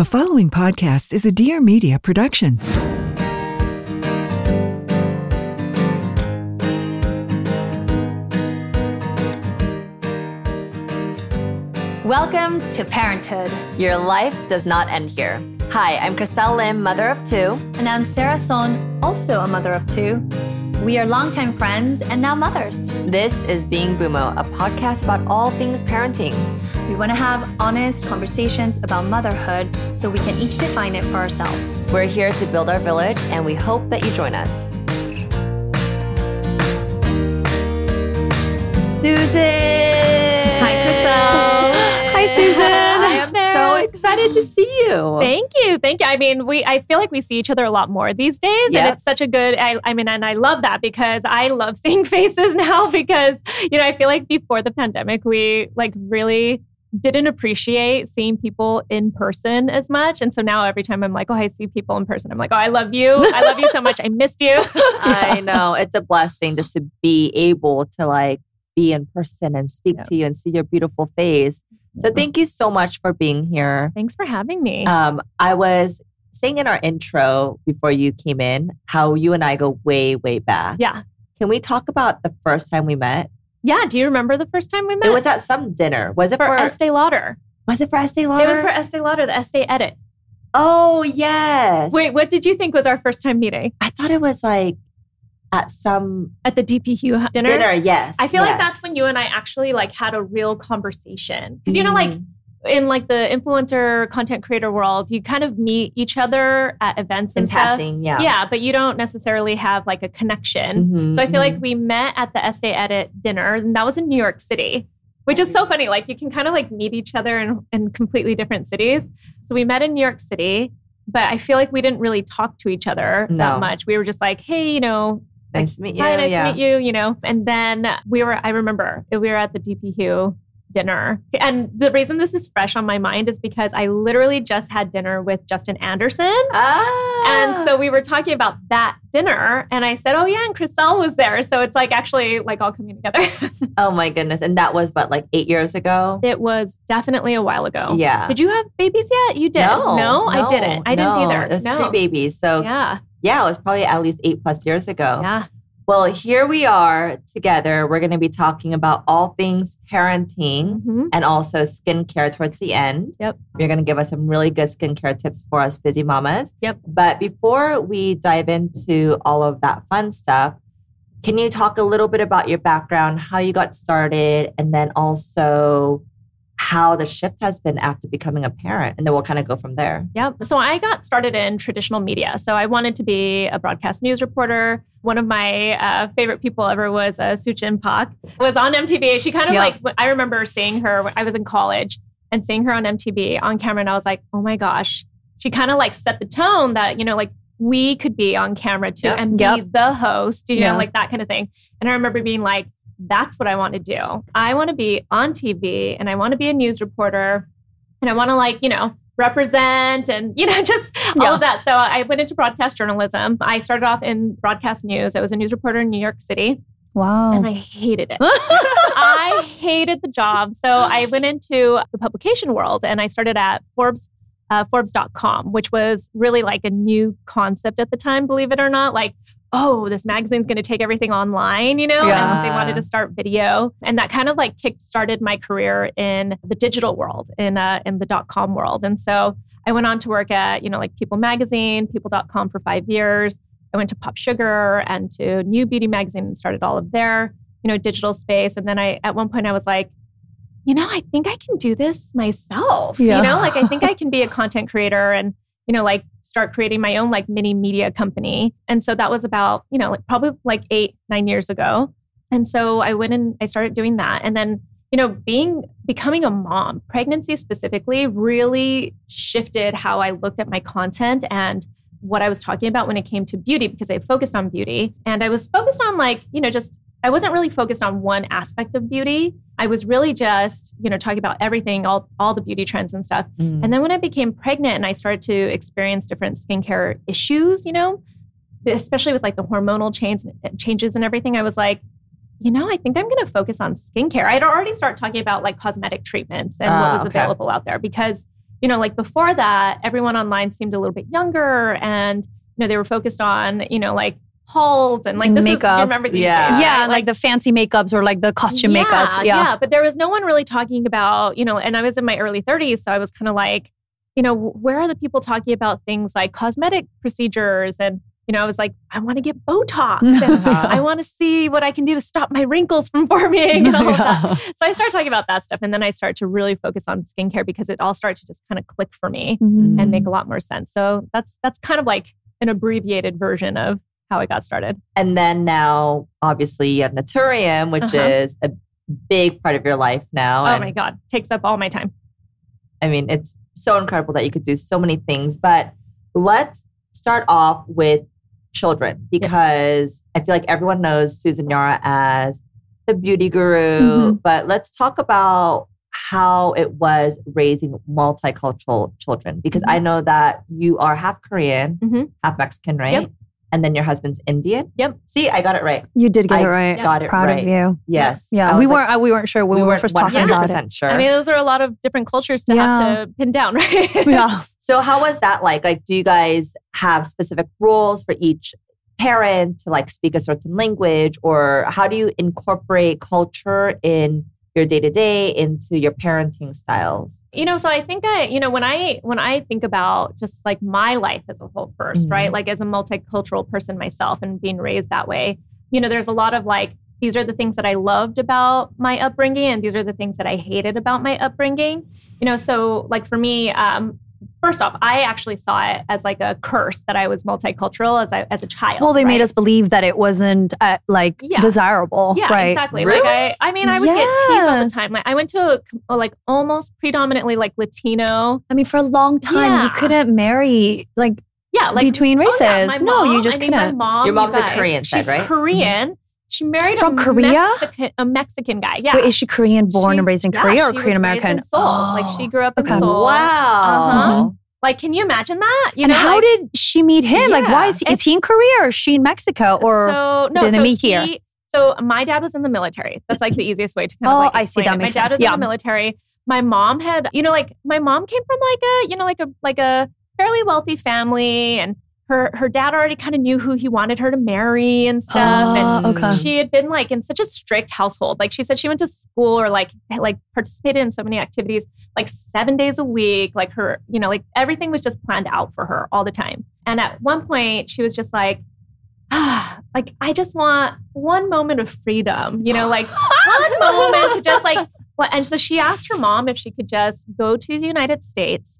The following podcast is a Dear Media production. Welcome to Parenthood. Your life does not end here. Hi, I'm Chriselle Lim, mother of two. And I'm Sara Sohn, also a mother of two. We are longtime friends and now mothers. This is Being Bumo, a podcast about all things parenting. We want to have honest conversations about motherhood so we can each define it for ourselves. We're here to build our village, and we hope that you join us. Susan! Hi, Chriselle. Hi, Susan. I am so excited to see you. Thank you. Thank you. I mean, we I feel like we see each other a lot more these days. Yep. And it's such a good I, I mean, and I love that because I love seeing faces now because, you know, I feel like before the pandemic, we like really didn't appreciate seeing people in person as much. And so now every time I'm like, oh, I see people in person, I'm like, oh, I love you. I love you so much. I missed you. I know. It's a blessing just to be able to like be in person and speak Yep. to you and see your beautiful face. So thank you so much for being here. Thanks for having me. Um, I was saying in our intro before you came in how you and I go way, way back. yeah. Can we talk about the first time we met? Yeah. Do you remember the first time we met? It was at some dinner. Was it for for, Estee Lauder. Was it for Estee Lauder? It was for Estee Lauder, the Estee Edit. Oh yes. Wait, what did you think was our first time meeting? I thought it was like at some At the DPU dinner? dinner. yes. I feel like that's when you and I actually like had a real conversation. Because you know, like Mm. In like the influencer content creator world, you kind of meet each other at events in and stuff. passing, yeah. Yeah, but you don't necessarily have like a connection. Mhm, So I feel mhm. like we met at the Estee Edit dinner, and that was in New York City, which is so funny. Like you can kind of like meet each other in, in completely different cities. So we met in New York City, but I feel like we didn't really talk to each other No. that much. We were just like, hey, you know, nice to meet you. hi, nice yeah. to meet you, you know. And then we were, I remember we were at the DPU dinner. And the reason this is fresh on my mind is because I literally just had dinner with Justin Anderson. Ah. And so we were talking about that dinner, and I said, "Oh yeah," and Chriselle was there, so it's like actually like all coming together. Oh my goodness. And that was what, like eight years ago? it was definitely a while ago. Yeah. Did you have babies yet? You did. No, I didn't. I didn't either. It was no. pre-baby. So yeah. Yeah. it was probably at least eight plus years ago. Yeah. Well, here we are together. We're going to be talking about all things parenting Mhm. and also skincare towards the end. Yep. You're going to give us some really good skincare tips for us busy mamas. Yep. But before we dive into all of that fun stuff, can you talk a little bit about your background, how you got started, and then also how the shift has been after becoming a parent? And then we'll kind of go from there. Yep. So I got started in traditional media. So I wanted to be a broadcast news reporter. One of my uh, favorite people ever was uh, Suchin Pak. Was on MTV. She kind of Yep. like I remember seeing her when I was in college and seeing her on MTV on camera, and I was like, oh my gosh. She kind of like set the tone that you know like we could be on camera too Yep. and be Yep. the host, you Yeah. know, like that kind of thing. And I remember being like, that's what I want to do. I want to be on TV and I want to be a news reporter and I want to like, you know, represent and, you know, just all Yeah. of that. So I went into broadcast journalism. I started off in broadcast news. I was a news reporter in New York City Wow. and I hated it. I hated the job. So I went into the publication world and I started at Forbes. Uh, Forbes.com, which was really like a new concept at the time, believe it or not. Like, oh, this magazine's going to take everything online, you know? Yeah. And they wanted to start video. And that kind of like kick started my career in the digital world, in, uh, in the dot com world. And so I went on to work at, you know, like People Magazine, People.com for five years. I went to Pop Sugar and to New Beauty Magazine and started all of their, you know, digital space. And then I, at one point, I was like, you know, I think I can do this myself. Yeah. You know, like I think I can be a content creator and, you know, like start creating my own like mini media company. And so that was about, you know, like probably like eight, nine years ago. And so I went and I started doing that. And then, you know, being becoming a mom, pregnancy specifically really shifted how I looked at my content and what I was talking about when it came to beauty because I focused on beauty and I was focused on like, you know, just I wasn't really focused on one aspect of beauty. I was really just, you know, talking about everything, all all the beauty trends and stuff. Mm. And then when I became pregnant and I started to experience different skincare issues, you know, especially with like the hormonal change, changes and everything, I was like, you know, I think I'm going to focus on skincare. I'd already started talking about like cosmetic treatments and Ah, what was okay. available out there because you know, like before that, everyone online seemed a little bit younger and, you know, they were focused on, you know, like halls and like this is, Makeup. you remember these Yeah. days, yeah, right? like, the fancy makeups or like the costume yeah, makeups. Yeah. yeah, But there was no one really talking about, you know, and I was in my early 30s. So I was kind of like, you know, where are the people talking about things like cosmetic procedures? And, you know, I was like, I want to get Botox. And. I want to see what I can do to stop my wrinkles from forming and all of that. So I started talking about that stuff. And then I started to really focus on skincare because it all started to just kind of click for me Mhm. and make a lot more sense. So that's that's kind of like an abbreviated version of how I got started. And then now, obviously, you have Naturium, which Uh-huh. is a big part of your life now. Oh and my God. Takes up all my time. I mean, it's so incredible that you could do so many things. But let's start off with children because I feel like everyone knows Susan Yara as the beauty guru. But let's talk about how it was raising multicultural children because I know that you are half Korean, Mhm. half Mexican, right? Yep. And then your husband's Indian. Yep. See, I got it right. You did get I it right. got it Proud right. of you. Yes. Yeah, we weren't. uh, we weren't sure when we, were weren't first talking about it. 100% sure. I mean, those are a lot of different cultures to Yeah. have to pin down, right? Yeah. So how was that like? Like, do you guys have specific rules for each parent to like speak a certain language, or how do you incorporate culture in your day to day into your parenting styles? you know, so I think I, you know, when I when I think about just like my life as a whole 1st Mhm. right? Like as a multicultural person myself and being raised that way, you know, there's a lot of like these are the things that I loved about my upbringing, and these are the things that I hated about my upbringing. You know, so like for me, um, first off, I actually saw it as like a curse that I was multicultural as I, as a child. Well, they made us believe that it wasn't uh, like Yeah. desirable. Yeah, right. exactly. Really? Like I, I mean, I would get teased all the time. Like I went to a, a, like almost predominantly like Latino. I mean, for a long time, you couldn't marry like Yeah, like between oh, races. yeah, my no, you just I mean, couldn't. mom, Your you mom's a Korean side, she's right? Korean. She married From a Korea? Mexican, a Mexican guy. Yeah. Wait, is she Korean born and raised in yeah, Korea or she Korean raised American? in Seoul. Like she grew up okay. in Seoul. Wow. Uh-huh. Like, can you imagine that? You and know, how like, did she meet him? Like, why is he, is he in Korea or is she in Mexico? Or so no, did they so meet here? so my dad was in the military. That's like the easiest way to kind of Oh, like I see. That it. makes my dad sense. was Yeah. in the military. My mom had, you know, like my mom came from like a, you know, like a like a fairly wealthy family, and her her dad already kind of knew who he wanted her to marry and stuff. and Oh, okay. she had been like in such a strict household. Like she said, she went to school or like like participated in so many activities, like seven days a week. Like her, you know, like everything was just planned out for her all the time. And at one point, she was just like, ah, like I just want one moment of freedom. You know, like one moment to just like. Well, and so she asked her mom if she could just go to the United States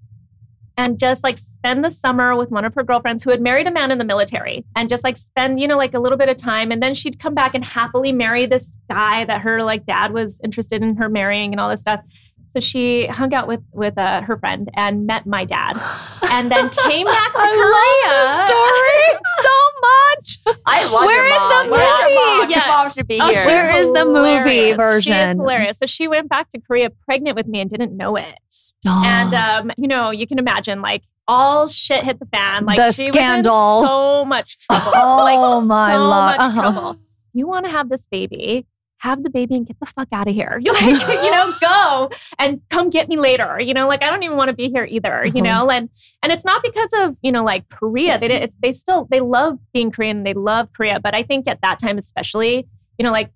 and just like spend the summer with one of her girlfriends who had married a man in the military and just like spend, you know, like a little bit of time. And then she'd come back and happily marry this guy that her like dad was interested in her marrying and all this stuff. So she hung out with with uh, her friend and met my dad, and then came back to Korea. story so much. I love Where your is mom. the Where's your movie? mom? Your Yeah. mom should be Oh, here. she's Where is the movie hilarious. She is version? hilarious. So she went back to Korea pregnant with me and didn't know it. Stop. And um, you know, you can imagine like all shit hit the fan. Like The she scandal. was in so much trouble. Oh, like my so lord. much Uh-huh. trouble. You want to have this baby? Have the baby and get the fuck out of here. You like, you know, go and come get me later. You know, like I don't even want to be here either. You Mhm. know, and and it's not because of you know like Korea. They did. They still they love being Korean. They love Korea, but I think at that time especially, you know, like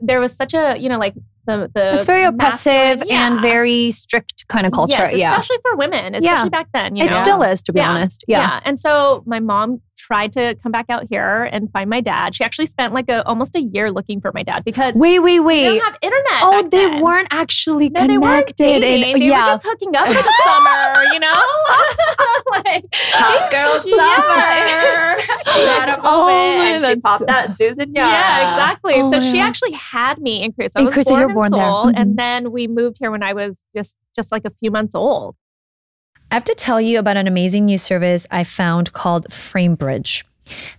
there was such a you know like the the it's very oppressive masculine- and very strict kind of culture. Yes, yeah. especially for women, especially Yeah. back then. You It still is, to be Yeah. honest. Yeah. And so my mom tried to come back out here and find my dad. She actually spent like a almost a year looking for my dad because Wait, wait, we wait. don't have internet. Oh, back they then. weren't actually No, they weren't connected. dating. and they yeah. were just hooking up for the summer, you know? like, Hot girl Yeah. summer. she had a moment Oh, and she popped that Susan Yara. Yeah, exactly. Oh, so she yeah. actually had me in Korea. So I In was Korea, so born you were in born there. Seoul, Mhm. and then we moved here when I was just just like a few months old. I have to tell you about an amazing new service I found called FrameBridge.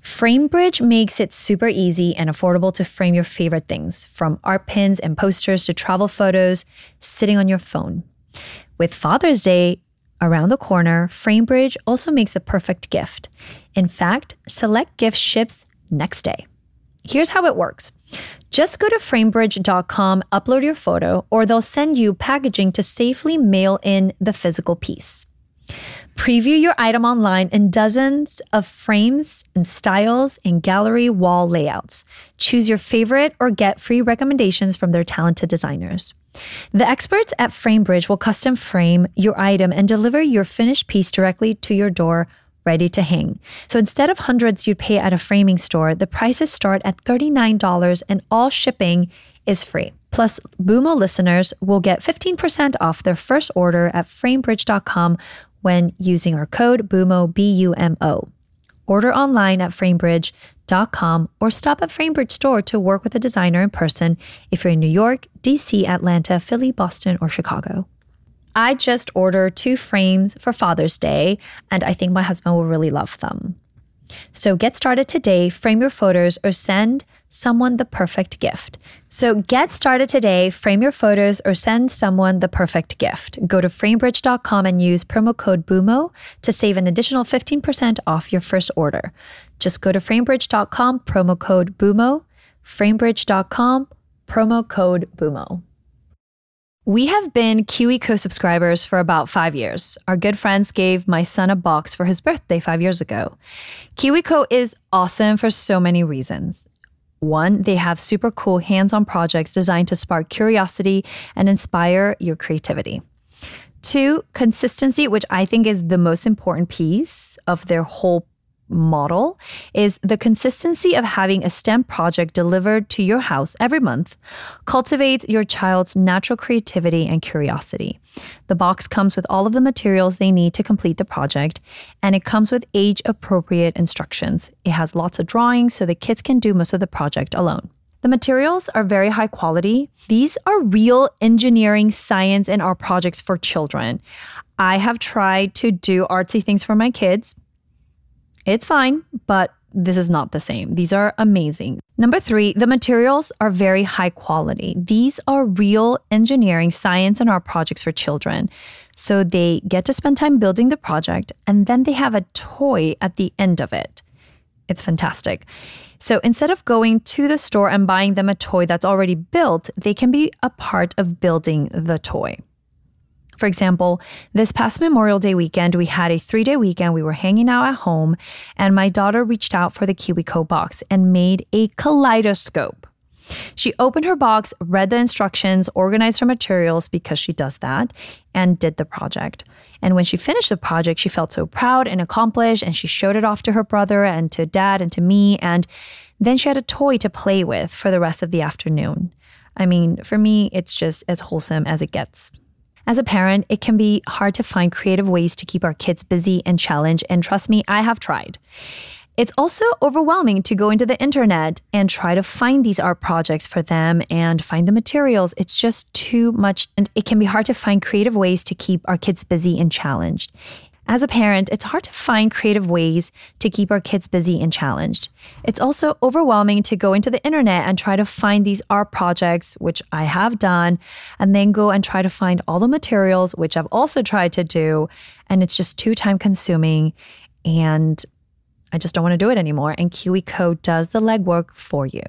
FrameBridge makes it super easy and affordable to frame your favorite things, from art pins and posters to travel photos sitting on your phone. With Father's Day around the corner, FrameBridge also makes the perfect gift. In fact, select gift ships next day. Here's how it works. Just go to framebridge.com, upload your photo, or they'll send you packaging to safely mail in the physical piece. Preview your item online in dozens of frames and styles and gallery wall layouts. Choose your favorite or get free recommendations from their talented designers. The experts at FrameBridge will custom frame your item and deliver your finished piece directly to your door ready to hang. So instead of hundreds you'd pay at a framing store, the prices start at $39 and all shipping is free. Plus, Bumo listeners will get 15% off their first order at framebridge.com when using our code BUMO, B U M O. Order online at framebridge.com or stop at Framebridge store to work with a designer in person if you're in New York, DC, Atlanta, Philly, Boston, or Chicago. I just ordered two frames for Father's Day, and I think my husband will really love them. So get started today, frame your photos, or send someone the perfect gift. So get started today, frame your photos, or send someone the perfect gift. Go to framebridge.com and use promo code BUMO to save an additional 15% off your first order. Just go to framebridge.com, promo code BUMO, framebridge.com, promo code BUMO. We have been KiwiCo subscribers for about five years. Our good friends gave my son a box for his birthday five years ago. KiwiCo is awesome for so many reasons. One, they have super cool hands on projects designed to spark curiosity and inspire your creativity. Two, consistency, which I think is the most important piece of their whole model is the consistency of having a STEM project delivered to your house every month cultivates your child's natural creativity and curiosity. The box comes with all of the materials they need to complete the project, and it comes with age appropriate instructions. It has lots of drawings so the kids can do most of the project alone. The materials are very high quality. These are real engineering, science, and art projects for children. I have tried to do artsy things for my kids, it's fine, but this is not the same. These are amazing. Number three, the materials are very high quality. These are real engineering, science, and art projects for children. So they get to spend time building the project and then they have a toy at the end of it. It's fantastic. So instead of going to the store and buying them a toy that's already built, they can be a part of building the toy. For example, this past Memorial Day weekend, we had a three day weekend. We were hanging out at home, and my daughter reached out for the KiwiCo box and made a kaleidoscope. She opened her box, read the instructions, organized her materials because she does that, and did the project. And when she finished the project, she felt so proud and accomplished, and she showed it off to her brother and to dad and to me. And then she had a toy to play with for the rest of the afternoon. I mean, for me, it's just as wholesome as it gets. As a parent, it can be hard to find creative ways to keep our kids busy and challenged. And trust me, I have tried. It's also overwhelming to go into the internet and try to find these art projects for them and find the materials. It's just too much, and it can be hard to find creative ways to keep our kids busy and challenged. As a parent, it's hard to find creative ways to keep our kids busy and challenged. It's also overwhelming to go into the internet and try to find these art projects, which I have done, and then go and try to find all the materials, which I've also tried to do. And it's just too time consuming. And I just don't want to do it anymore. And KiwiCo does the legwork for you.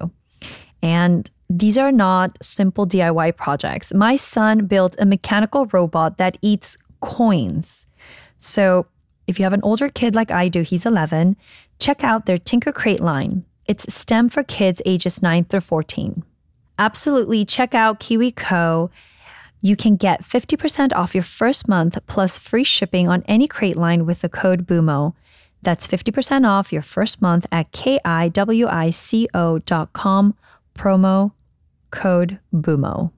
And these are not simple DIY projects. My son built a mechanical robot that eats coins. So if you have an older kid like I do, he's 11, check out their Tinker Crate line. It's STEM for kids ages 9 through 14. Absolutely check out KiwiCo. You can get 50% off your first month plus free shipping on any crate line with the code BUMO. That's 50% off your first month at kiwico.com, promo code BUMO.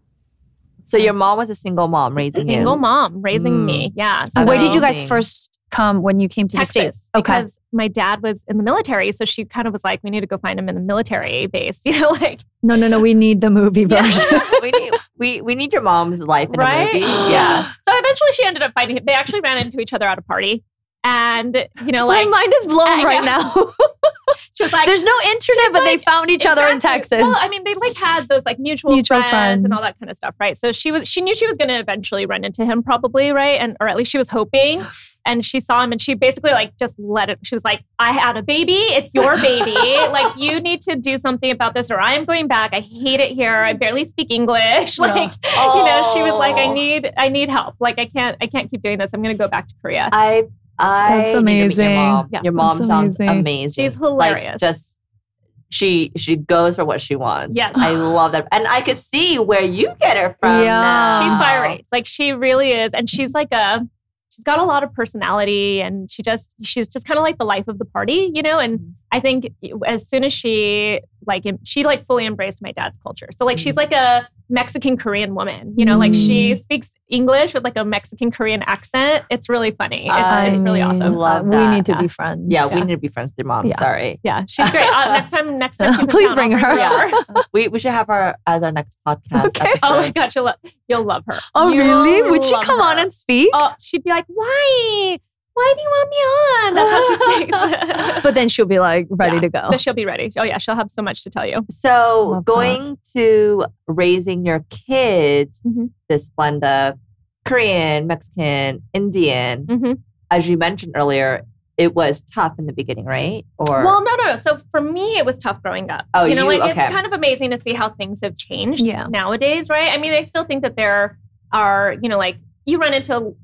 So your mom was a single mom raising you. Single mom raising Mm. me. Yeah. So- Where did you guys first come when you came to Texas, the States? Okay. because my dad was in the military, so she kind of was like, "We need to go find him in the military base." You know, like No, no, no. We need the movie Yeah. version. we need we, we need your mom's life in right? a movie. Yeah. So eventually, she ended up finding him. They actually ran into each other at a party, and you know, like My mind is blown right now. she was like, There's no internet, but they found each other in Texas. Well, I mean, they like had those like mutual, Mutual friends, and all that kind of stuff, right? So she was she knew she was going to eventually run into him, probably, right? And or at least she was hoping. and she saw him and she basically like just let it she was like i had a baby it's your baby like you need to do something about this or i am going back i hate it here i barely speak english like you know she was like i Oh. need i need help like i can't i can't keep doing this i'm gonna go back to korea I I That's need to meet amazing. Your mom, Yeah. your mom That's sounds amazing. amazing. She's Like, hilarious. just she she goes for what she wants. Yes. I love that, and I could see where you get her from. Yeah. now. she's fiery like she really is and she's like a she's got a lot of personality and she just she's just kind of like the life of the party you know and mm-hmm. i think as soon as she like she like fully embraced my dad's culture so like she's mm-hmm. like a mexican korean woman you know like she mm. speaks english with like a mexican korean accent it's really funny it's, I it's really mean, awesome love that. we need to Yeah. be friends. Yeah, we need to be friends with your mom. Yeah. Sorry, yeah she's great uh, next time next time Please town, bring I'll her. Yeah. we we should have her as our next podcast. Okay. episode. oh my god you'll, lo- you'll love her Oh, You'll really? Would she love come on and speak? Oh, she'd be like, "Why? Why do you want me on?" That's how she speaks. But then she'll be like ready Yeah. to go. But she'll be ready. Oh yeah, she'll have so much to tell you. So Love going to raising your kids, Mhm. this blend of Korean, Mexican, Indian, Mhm. as you mentioned earlier, it was tough in the beginning, right? Or Well, no, no, no. So for me, it was tough growing up. Oh, you know, you- like okay. it's kind of amazing to see how things have changed Yeah. nowadays, right? I mean, I still think that there are, you know, like you run into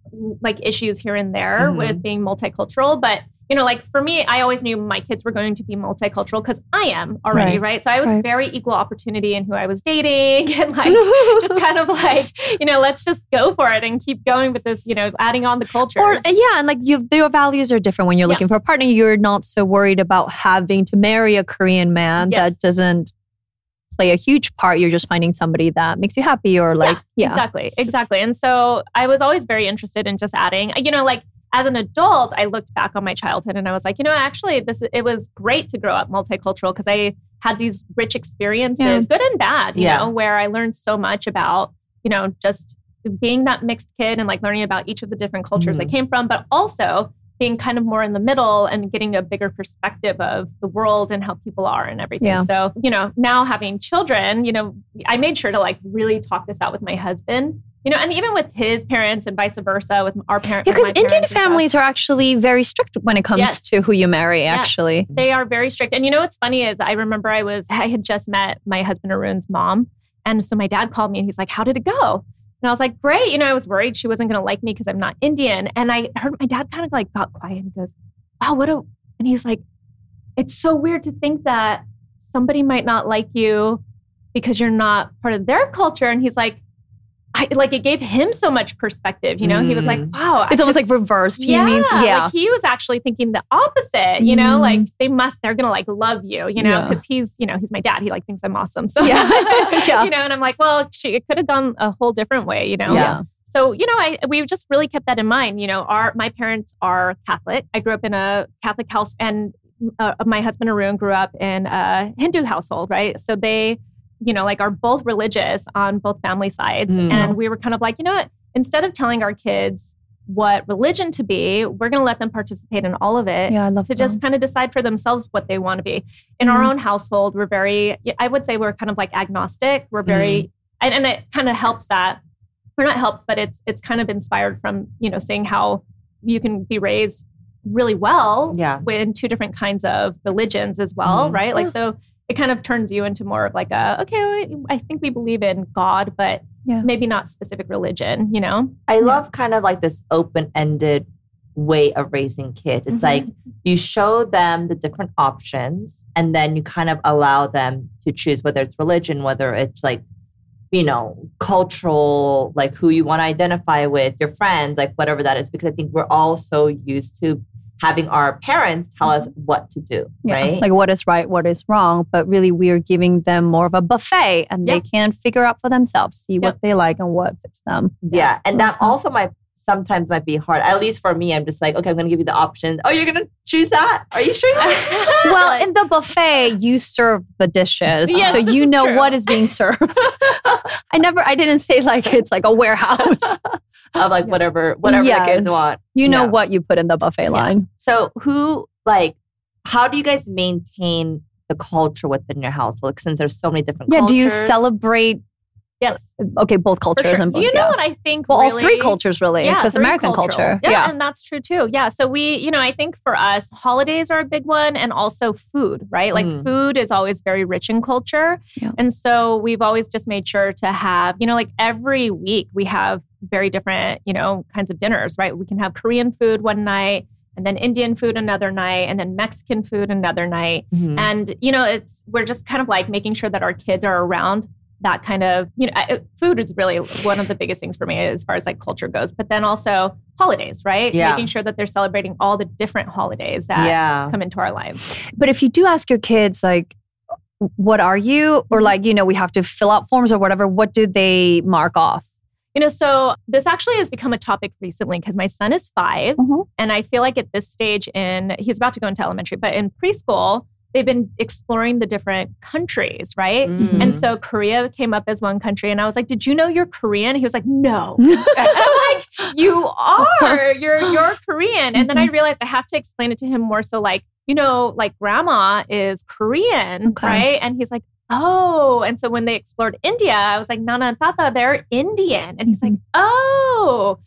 like issues here and there Mhm. with being multicultural, but you know, like for me, I always knew my kids were going to be multicultural because I am already, Right. right. So I was Right. very equal opportunity in who I was dating and like just kind of like, you know, let's just go for it and keep going with this, you know, adding on the culture. Or yeah, and like you, your values are different when you're Yeah. looking for a partner. You're not so worried about having to marry a Korean man Yes. that doesn't play a huge part. You're just finding somebody that makes you happy, or like yeah, Exactly. Exactly. And so I was always very interested in just adding, you know, like as an adult, I looked back on my childhood and I was like, you know, actually this it was great to grow up multicultural because I had these rich experiences, Yeah. good and bad, you Yeah. know, where I learned so much about, you know, just being that mixed kid and like learning about each of the different cultures I Mhm. came from, but also being kind of more in the middle and getting a bigger perspective of the world and how people are and everything. Yeah. So, you know, now having children, you know, I made sure to like really talk this out with my husband, you know, and even with his parents and vice versa with our parents. because Indian families are actually very strict when it comes Yes. to who you marry. Yes. Actually, They are very strict. And you know what's funny is I remember I was I had just met my husband Arun's mom. And so my dad called me and he's like, How did it go? And I was like, Great. You know, I was worried she wasn't gonna like me because I'm not Indian. And I heard my dad kind of like got quiet and goes, Wow, what a and he's like, It's so weird to think that somebody might not like you because you're not part of their culture. And he's like, I, like it gave him so much perspective, you know. He was like, Mm. "Wow, I it's almost just- like reversed. He means yeah, like he was actually thinking the opposite, you know, Mhm. like they must, they're gonna like love you, you know, Yeah. because he's, you know, he's my dad. He like thinks I'm awesome. So, Yeah. Yeah. you know, and I'm like, well, she, it could have gone a whole different way, you know? Yeah. So, you know, I, we've just really kept that in mind. You know, our, my parents are Catholic. I grew up in a Catholic house and uh, my husband Arun grew up in a Hindu household, right? So they, you know, like are both religious on both family sides. Mm. And we were kind of like, you know what? Instead of telling our kids what religion to be, we're going to let them participate in all of it yeah, I love to just kind of decide for themselves what they want to be. In our Mhm. own household, we're very, I would say we're kind of like agnostic. We're very, and, and it kind of helps that, we're not helped, but it's it's kind of inspired from you know seeing how you can be raised really well Yeah. in two different kinds of religions as well, Mhm. right? Like so. It kind of turns you into more of like a okay. I think we believe in God, but Yeah. maybe not specific religion. You know? I love kind of like this open ended way of raising kids. It's Mhm. like you show them the different options and then you kind of allow them to choose whether it's religion, whether it's like, you know, cultural, like who you want to identify with, your friends, like whatever that is. Because I think we're all so used to having our parents tell us mm-hmm. what to do, Yeah, right? Like what is right, what is wrong, but really we're giving them more of a buffet and they can figure out for themselves, see Yep. what they like and what fits them. Yeah. And that also might sometimes might be hard. At least for me, I'm just like, okay, I'm gonna give you the option. Oh, you're gonna choose that? Are you sure? Well, Like- in the buffet, you serve the dishes. Yes, so you know true. what is being served. I never I didn't say like it's like a warehouse. of like whatever whatever the kids want. You know Yeah. what you put in the buffet line. So who like how do you guys maintain the culture within your household since there's so many different Yeah, cultures? do you celebrate Yes. Okay, both cultures sure. and both. you know yeah. what I think? Well, all three cultures really, Yeah, because three American cultures. culture. Yeah, Yeah. and that's true too. Yeah. So we, you know, I think for us, holidays are a big one and also food, right? Like Mm. food is always very rich in culture. Yeah. And so we've always just made sure to have, you know, like every week we have very different, you know, kinds of dinners, right? We can have Korean food one night and then Indian food another night and then Mexican food another night. Mhm. And, you know, it's, we're just kind of like making sure that our kids are around that kind of, you know, I- food is really one of the biggest things for me as far as like culture goes. But then also holidays, right? Yeah. Making sure that they're celebrating all the different holidays that yeah. come into our lives. But if you do ask your kids, like, what are you? Or like, you know, we have to fill out forms or whatever, what do they mark off? You know, so this actually has become a topic recently because my son is 5 Mhm. And I feel like at this stage in, he's about to go into elementary, but in preschool, they've been exploring the different countries, right? Mhm. And so Korea came up as one country. And I was like, Did you know you're Korean? He was like, No. I'm like, You are. You're you're Korean. And then I realized I have to explain it to him more so like, you know, like grandma is Korean, Okay. right? And he's like, Oh. And so when they explored India, I was like, Nana and Tata, they're Indian. And he's like, Oh.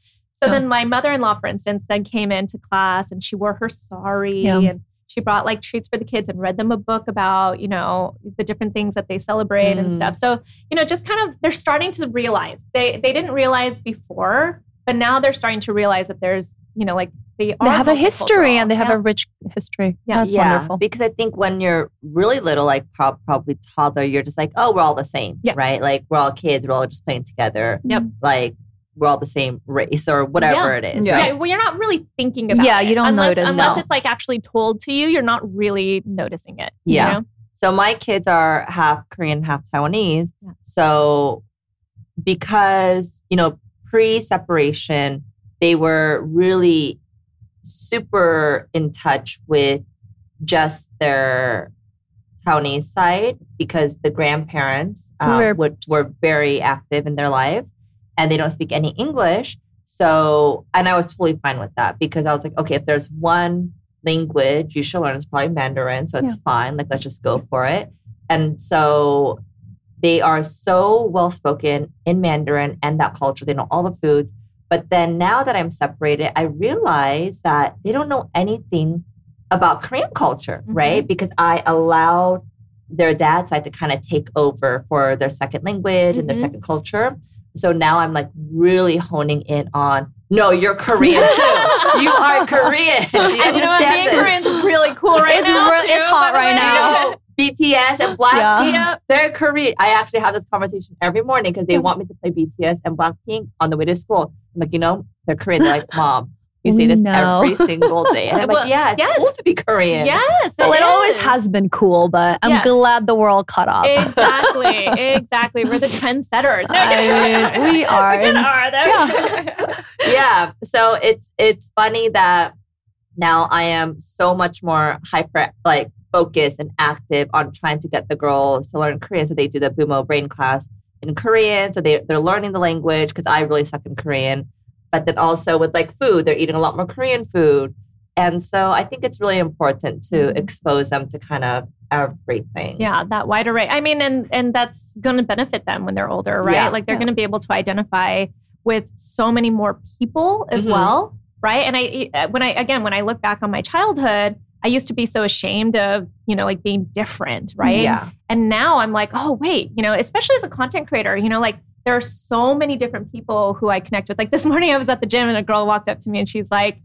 So Yeah. then my mother-in-law, for instance, then came into class and she wore her sari Yeah. and she brought like treats for the kids and read them a book about, you know, the different things that they celebrate and Mm. stuff. So, you know, just kind of they're starting to realize. They they didn't realize before, but now they're starting to realize that there's, you know, like they are They have a history and they have Yeah. a rich history. Yeah. That's yeah, wonderful. Because I think when you're really little, like prob- probably toddler, you're just like, oh, we're all the same, Yeah. right? Like we're all kids, we're all just playing together. Yep. Like we're all the same race or whatever it is. Yeah. right? Yeah, well, you're not really thinking about Yeah, it. you don't unless, notice, unless no. it's like actually told to you. You're not really noticing it. you Yeah. know? So my kids are half Korean, half Taiwanese. Yeah. So because, you know, pre-separation, they were really super in touch with just their Taiwanese side because the grandparents um, Were- would, were very active in their lives and they don't speak any English. So, and I was totally fine with that because I was like, okay, if there's one language you should learn, it's probably Mandarin. So it's fine. Like, let's just go for it. And so they are so well spoken in Mandarin and that culture. They know all the foods. But then now that I'm separated, I realize that they don't know anything about Korean culture, Mhm. right? Because I allowed their dad's side to kind of take over for their second language and their Mhm. second culture. So now I'm like really honing in on, no, you're Korean too. you are Korean. You and you know what? Being this? Korean's really cool right It's now. real- it's hot right now. BTS and Blackpink, Yeah. they're Korean. I actually have this conversation every morning because they want me to play BTS and Blackpink on the way to school. I'm like, you know, they're Korean. They're like, mom, you say We this know. every single day. And I'm Well, like, yeah, it's yes. cool to be Korean. Yes. Well, it always has been cool, but I'm Yeah. glad the world caught up. Exactly. exactly. We're the trendsetters. No, I mean, we are. We kind of And- are, though. yeah. So it's it's funny that now I am so much more hyper like focused and active on trying to get the girls to learn Korean. So they do the Bumo brain class in Korean. So they they're learning the language because I really suck in Korean. But then also with like food, they're eating a lot more Korean food. And so I think it's really important to Mhm. expose them to kind of everything. yeah, that wide array. I mean, and and that's going to benefit them when they're older, right? Yeah. Like they're Yeah. going to be able to identify with so many more people as Mhm. well, right? And I uh, when I again when I look back on my childhood, I used to be so ashamed of, you know, like being different, right? Yeah. And now I'm like, oh, wait, you know, especially as a content creator, you know, like there are so many different people who I connect with. Like this morning, I was at the gym and a girl walked up to me and she's like,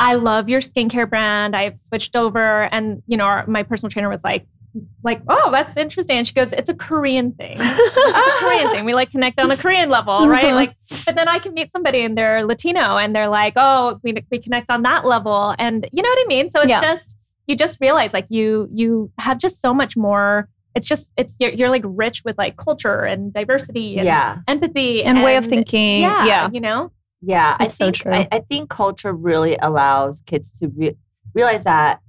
I love your skincare brand. I've switched over. And, you know, our, my personal trainer was like, like, oh, that's interesting. And she goes, it's a Korean thing. It's a Korean thing. We like connect on a Korean level, right? Uh-huh. Like, but then I can meet somebody and they're Latino and they're like, oh, we, we connect on that level. And you know what I mean? So it's Yeah. just, you just realize like you, you have just so much more. It's just, it's, you're, you're like rich with like culture and diversity and Yeah. empathy and way of thinking. Yeah. Yeah. You know? Yeah, I That's so think true. I, I think culture really allows kids to re- realize that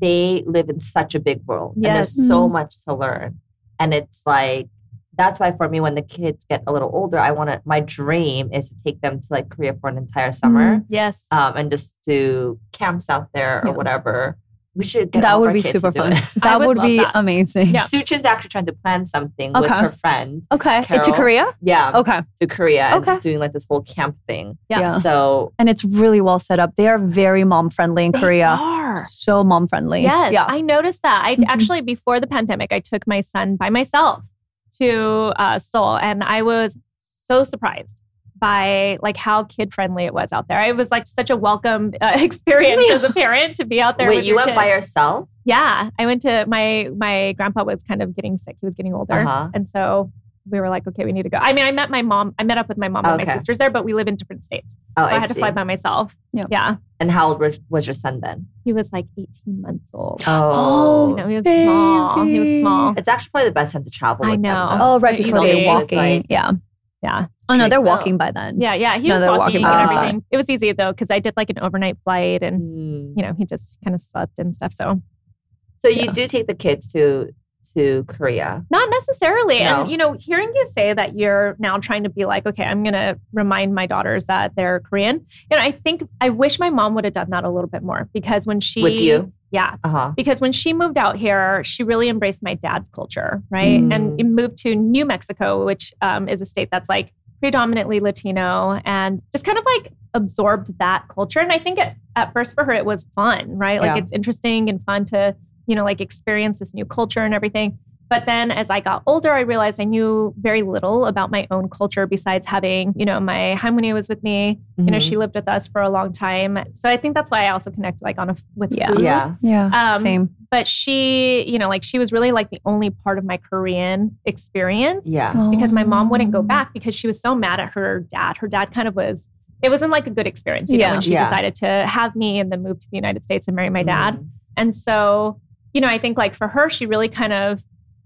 they live in such a big world and there's so Mhm. much to learn. And it's like that's why for me when the kids get a little older, I want to my dream is to take them to like Korea for an entire summer Yes. um, and just do camps out there or Yeah. whatever We should get that would be super fun. That would would, be that. amazing. Yeah. Suchin's actually trying to plan something with her friend. Okay. Carol. To Korea? Yeah, Okay. to Korea Okay. doing like this whole camp thing. Yeah. Yeah. So And it's really well set up. They are very mom friendly in They Korea. are. So mom friendly. Yes, Yeah. I noticed that. I Mhm. actually before the pandemic, I took my son by myself to uh, Seoul, and I was so surprised by like how kid friendly it was out there. It was like such a welcome uh, experience as a parent to be out there. Wait, with you went kid. by yourself? Yeah, I went to my my grandpa was kind of getting sick. He was getting older, Uh-huh. and so we were like, okay, we need to go. I mean, I met my mom. I met up with my mom and my sisters there, but we live in different states, Oh, so I, had to fly by myself. Yeah. yeah. And how old was, was your son then? He was like 18 months old. Oh, You know, he was small. He was small. it's actually probably the best time to travel. I with them, know. though. Oh, right before easily. they're It's walking. like- yeah. Yeah. Oh no, they're out. walking by then. Yeah, yeah. He No, was walking, walking by and themselves. everything. It was easy though because I did like an overnight flight, and Mm. you know he just kind of slept and stuff. So So you do take the kids to to Korea. not necessarily. No. And you know, hearing you say that you're now trying to be like, okay, I'm gonna remind my daughters that they're Korean. You know, I think I wish my mom would have done that a little bit more because when she With you? yeah, Uh huh. because when she moved out here, she really embraced my dad's culture, right? Mm. And it moved to New Mexico, which um, is a state that's like predominantly Latino, and just kind of like absorbed that culture. And I think at, at first for her, it was fun, right? Like Yeah. it's interesting and fun to, you know, like experience this new culture and everything. But then as I got older, I realized I knew very little about my own culture besides having, you know, my Halmoni was with me. You know, she lived with us for a long time. So I think that's why I also connect like on a with Yeah. food Yeah. Yeah. Um, Same. but she, you know, like she was really like the only part of my Korean experience Yeah. because my mom wouldn't Oh. go back because she was so mad at her dad. Her dad kind of was, it wasn't like a good experience, you know, Yeah. when she Yeah. decided to have me and then move to the United States and marry my dad. Mhm. And so, you know, I think like for her, she really kind of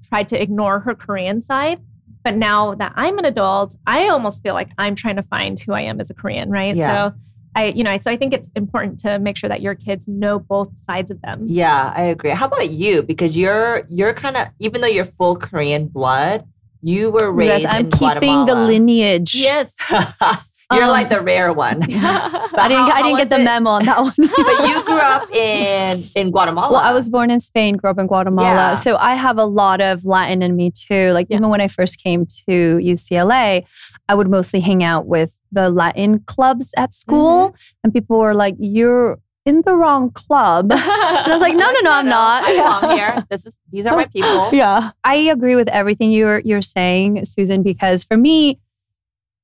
tried to ignore her Korean side. But now that I'm an adult, I almost feel like I'm trying to find who I am as a Korean, right? Yeah. So I, you know, so I think it's important to make sure that your kids know both sides of them. Yeah, I agree. How about you? Because you're you're kind of even though you're full Korean blood, you were raised guys, I'm in keeping the lineage. Yes. you're Um, like the rare one. I didn't. how- I didn't get the it? memo on that one. but you grew up in in Guatemala. Well, I was born in Spain, grew up in Guatemala. Yeah. So I have a lot of Latin in me too. Like Yeah. even when I first came to UCLA, I would mostly hang out with the Latin clubs at school. Mm-hmm. And people were like, You're in the wrong club. and I was like, no, no, no, I'm not. I belong here. This is these are my people. yeah. I agree with everything you're you're saying, Susan, because for me,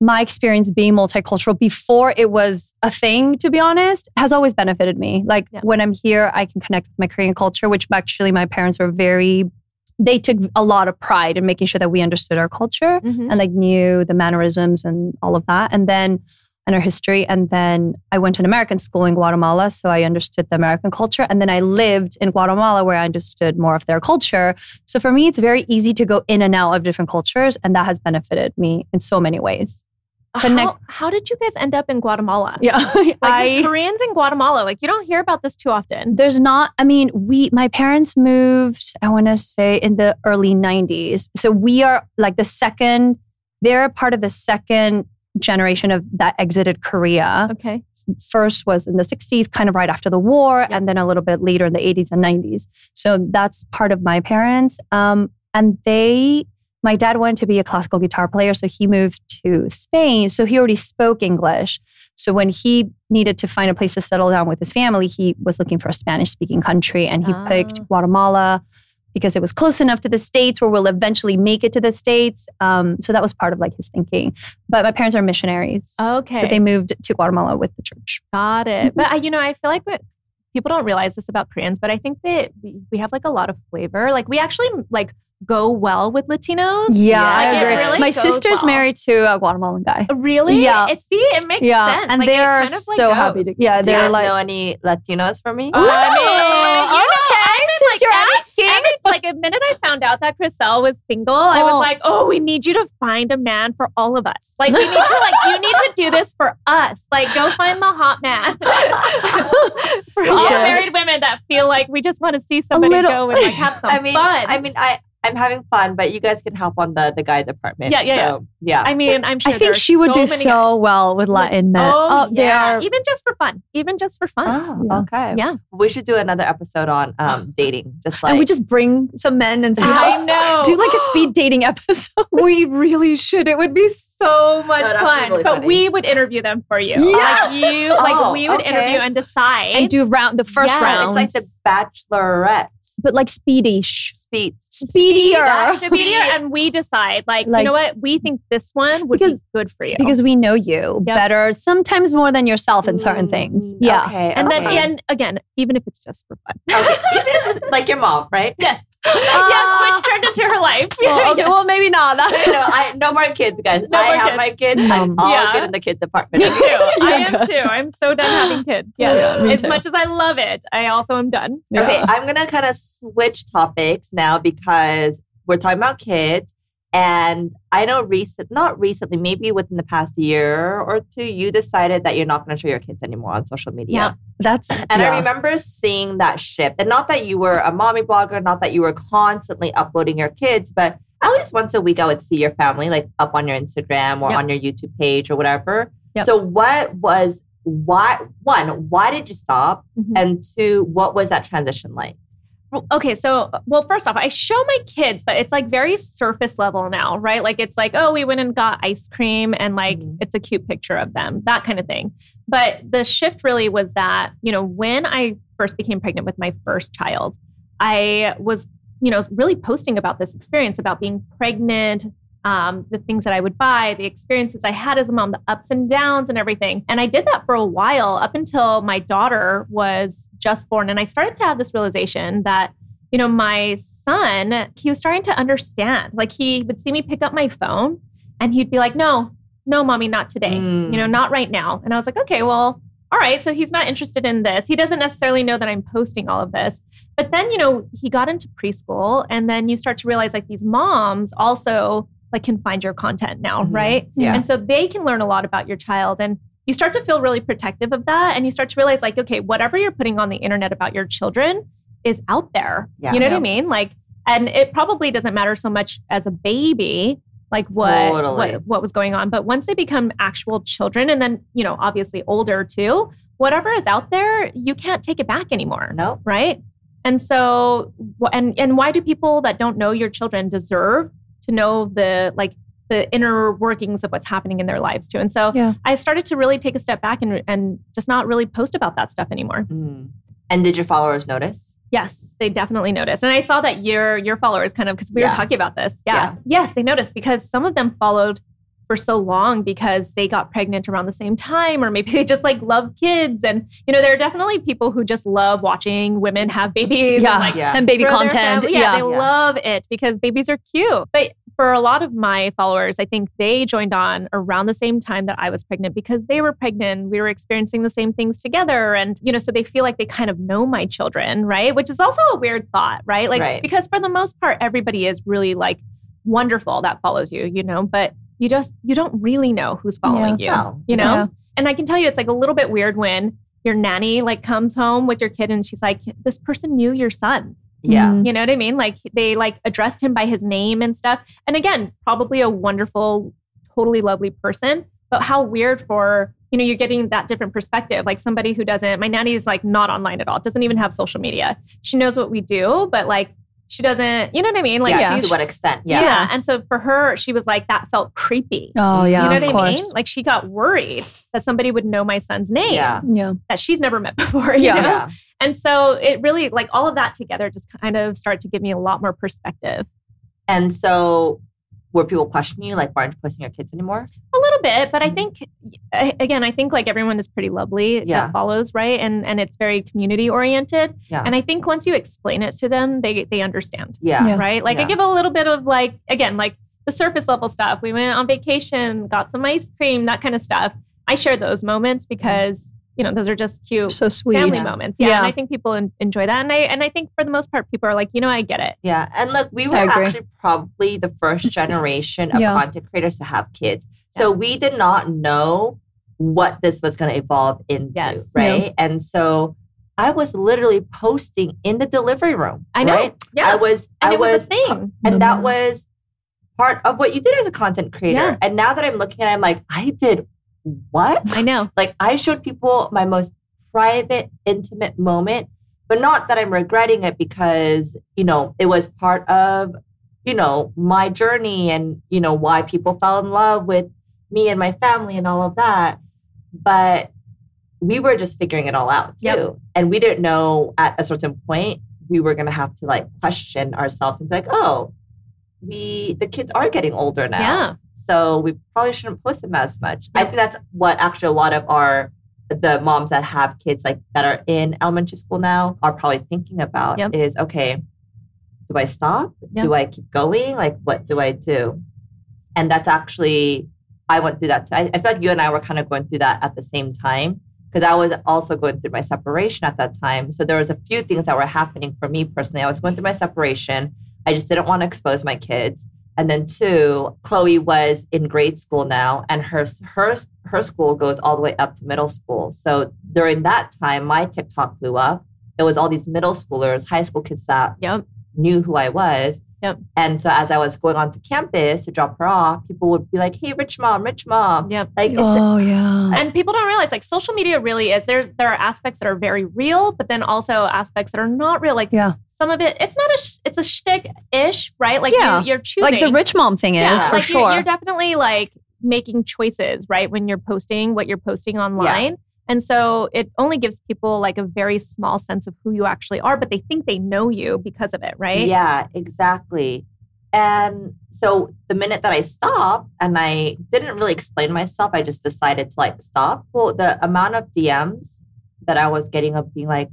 my experience being multicultural before it was a thing, to be honest, has always benefited me. Like Yeah. when I'm here, I can connect with my Korean culture, which actually my parents were very, they took a lot of pride in making sure that we understood our culture Mhm. and like knew the mannerisms and all of that. And then and our history. And then I went to an American school in Guatemala. So I understood the American culture. And then I lived in Guatemala where I understood more of their culture. So for me, it's very easy to go in and out of different cultures. And that has benefited me in so many ways. How, how did you guys end up in Guatemala? Yeah. Like I, Koreans in Guatemala, like you don't hear about this too often. there's not, I mean, we, my parents moved, I want to say in the early 90s. So we are like the second, they're a part of the second generation of that exited Korea. Okay. first was in the 60s, kind of right after the war, Yep. and then a little bit later in the 80s and 90s. So that's part of my parents. Um, and they, my dad wanted to be a classical guitar player, so he moved to Spain. So he already spoke English. So when he needed to find a place to settle down with his family, he was looking for a Spanish speaking country, and he picked Ah. Guatemala because it was close enough to the states where we'll eventually make it to the states. Um, so that was part of like his thinking. But my parents are missionaries. Okay. So they moved to Guatemala with the church. Got it. But I, you know, I feel like what, people don't realize this about Koreans, but I think that we, we have like a lot of flavor. Like we actually like go well with Latinos. Yeah, Like, I agree. really My sister's well. married to a Guatemalan guy. Really? Yeah. It, see, it makes Yeah, sense. and Like, they are kind of, like, so happy to. Yeah, Do you they're guys like. know any Latinos for me? Oh, I mean, you know, okay, I've since like, you're any- asking. any- like a minute I found out that Chriselle was single, I was Oh. like, "Oh, we need you to find a man for all of us. Like, we need to, like, you need to do this for us. Like, go find the hot man for all Yeah. married women that feel like we just want to see somebody go and like have some I mean, fun. I mean, I I'm having fun, but you guys can help on the the guy department. Yeah, yeah, yeah. so, yeah. I mean, I'm sure I think she would so do many so well with Latin men. Oh, they yeah. are. Even just for fun. Even just for fun. Oh, Yeah. okay. Yeah. We should do another episode on um, dating. Just like and we just bring some men and see I how. know. Do like a speed dating episode. we really should. It would be so much that'd fun. really but funny. we would interview them for you. Yeah. Like you, like Oh, we would okay. interview and decide. and do round the first Yeah, round. it's like the Bachelorette but like speedy-ish. speed. Speedier. That be Speedier, and we decide, like, you know what, we think this one would Because- be good for you. Because we know you Yep. better, sometimes more than yourself in certain things. Mm, Yeah. Okay. and then, and again, even if it's just for fun. okay. Even if it's just like your mom, right? Yes. Yes, which turned into her life. Well, okay, Yes. well, maybe not. no, That, no, I no more kids, guys. No I more have kids. my kids. I'm Um, all Yeah. good in the kid department. Me too. I am too. I'm so done having kids. Yes. Yeah, as too. much as I love it, I also am done. Okay, I'm gonna kind of switch topics now because we're talking about kids, and I know recent, not recently, maybe within the past year or two, you decided that you're not gonna show your kids anymore on social media. Yeah. that's And yeah. I remember seeing that shift, and not that you were a mommy blogger, not that you were constantly uploading your kids, but at least once a week I would see your family like up on your Instagram or Yep. on your YouTube page or whatever. Yep. So what was why one, why did you stop? Mhm. And two, what was that transition like? Okay, so well, first off, I show my kids, but it's like very surface level now, right? Like it's like, oh, we went and got ice cream and like Mhm. it's a cute picture of them, that kind of thing. But the shift really was that, you know, when I first became pregnant with my first child, I was, you know, really posting about this experience about being pregnant, um, the things that I would buy, the experiences I had as a mom, the ups and downs and everything. And I did that for a while up until my daughter was just born. And I started to have this realization that, you know, my son, he was starting to understand. Like he would see me pick up my phone and he'd be like, no, no, mommy, not today. Mm. You know, not right now. And I was like, okay, well, all right. So he's not interested in this. He doesn't necessarily know that I'm posting all of this. But then, you know, he got into preschool and then you start to realize like these moms also like can find your content now, Mhm. right? Yeah. And so they can learn a lot about your child and you start to feel really protective of that and you start to realize like okay, whatever you're putting on the internet about your children is out there. Yeah. You know what I mean? Like and it probably doesn't matter so much as a baby like what, Totally. what what was going on, but once they become actual children and then, you know, obviously older too, whatever is out there, you can't take it back anymore No. right? And so, and and why do people that don't know your children deserve to know the like the inner workings of what's happening in their lives too? And so, Yeah. I started to really take a step back and and just not really post about that stuff anymore. Mm. And did your followers notice? Yes, they definitely noticed, and I saw that your your followers kind of because we Yeah. were talking about this. Yeah. Yeah. yes, they noticed because some of them followed for so long because they got pregnant around the same time or maybe they just like love kids and you know there are definitely people who just love watching women have babies yeah. and like Yeah. and baby content. Yeah, yeah. they Yeah. love it because babies are cute. But for a lot of my followers, I think they joined on around the same time that I was pregnant because they were pregnant. We were experiencing the same things together. And, you know, so they feel like they kind of know my children, right? Which is also a weird thought, right? Like, Right. because for the most part, everybody is really like wonderful that follows you, you know, but you just, you don't really know who's following you, you know? Yeah. And I can tell you, it's like a little bit weird when your nanny like comes home with your kid and she's like, this person knew your son. Yeah. You know what I mean? Like they like addressed him by his name and stuff. And again, probably a wonderful, totally lovely person. But how weird for you know you're getting that different perspective. Like somebody who doesn't. My nanny is like not online at all. Doesn't even have social media. She knows what we do, but like she doesn't. You know what I mean? Like yeah. she's To what extent? yeah. Yeah. And so for her, she was like that felt creepy. Oh yeah, you know of what I course. mean? Like she got worried that somebody would know my son's name Yeah. Yeah. that she's never met before. You Yeah. know? Yeah. And so it really, like all of that together, just kind of started to give me a lot more perspective. And so were people questioning you, like, why aren't you posting your kids anymore? A little bit, but I mm-hmm. think, again, I think like everyone is pretty lovely Yeah. that follows, right? And and it's very community oriented. Yeah. And I think once you explain it to them, they they understand, Yeah. Yeah. right? Like I give a little bit of like, again, like the surface level stuff. We went on vacation, got some ice cream, that kind of stuff. I share those moments mm-hmm. because you know those are just cute So sweet. family Yeah. moments. Yeah, Yeah. and I think people en- enjoy that, and I and I think for the most part, people are like, you know, I get it. Yeah. And look, we were actually probably the first generation of Yeah. content creators to have kids. So we did not know what this was going to evolve into, Yes. right? And so I was literally posting in the delivery room. I know. Right? Yeah. I was and I it was, a thing. and that mm-hmm. was part of what you did as a content creator. Yeah. And now that I'm looking at it, I'm like, I did what? I know. Like I showed people my most private, intimate moment, but not that I'm regretting it because, you know, it was part of, you know, my journey and, you know, why people fell in love with me and my family and all of that. But we were just figuring it all out too. Yep. And we didn't know at a certain point we were gonna have to like question ourselves and be like, oh, we the kids are getting older now. Yeah. So we probably shouldn't post them as much. I think that's what actually a lot of our the moms that have kids like that are in elementary school now are probably thinking about Yep. is okay, do I stop? Yep. Do I keep going? Like what do I do? And that's actually I went through that too. I, I feel like you and I were kind of going through that at the same time because I was also going through my separation at that time. So there was a few things that were happening for me personally. I was going through my separation. I just didn't want to expose my kids. And then two, Chloe was in grade school now, and her her her school goes all the way up to middle school. So during that time, my TikTok blew up. It was all these middle schoolers, high school kids that Yep. knew who I was. Yep. And so as I was going onto campus to drop her off, people would be like, "Hey, rich mom, rich mom." Yep. Like, it's- Oh yeah. And people don't realize like social media really is there's there are aspects that are very real, but then also aspects that are not real. Like Yeah. some of it, it's not a sh- it's a shtick ish, right? Like Yeah. you, you're choosing Like the rich mom thing is Yeah. for like sure. You're, you're definitely like making choices, right? When you're posting what you're posting online. And so it only gives people like a very small sense of who you actually are, but they think they know you because of it, right? Yeah, exactly. And so the minute that I stopped and I didn't really explain myself, I just decided to like stop. Well, the amount of DMs that I was getting of being like,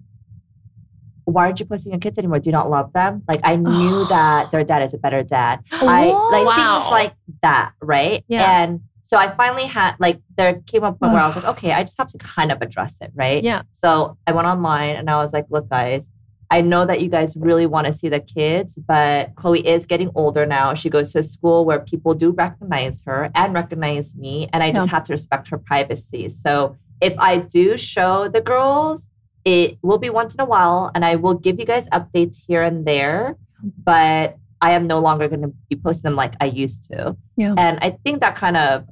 why aren't you posting your kids anymore? Do you not love them? Like I knew that their dad is a better dad. I like Wow. things like that, right? Yeah. And so I finally had like there came a point where I was like, okay, I just have to kind of address it, right? Yeah. So I went online and I was like, look, guys, I know that you guys really want to see the kids, but Chloe is getting older now. She goes to a school where people do recognize her and recognize me, and I just Yeah. have to respect her privacy. So if I do show the girls, it will be once in a while, and I will give you guys updates here and there, but I am no longer going to be posting them like I used to. Yeah. And I think that kind of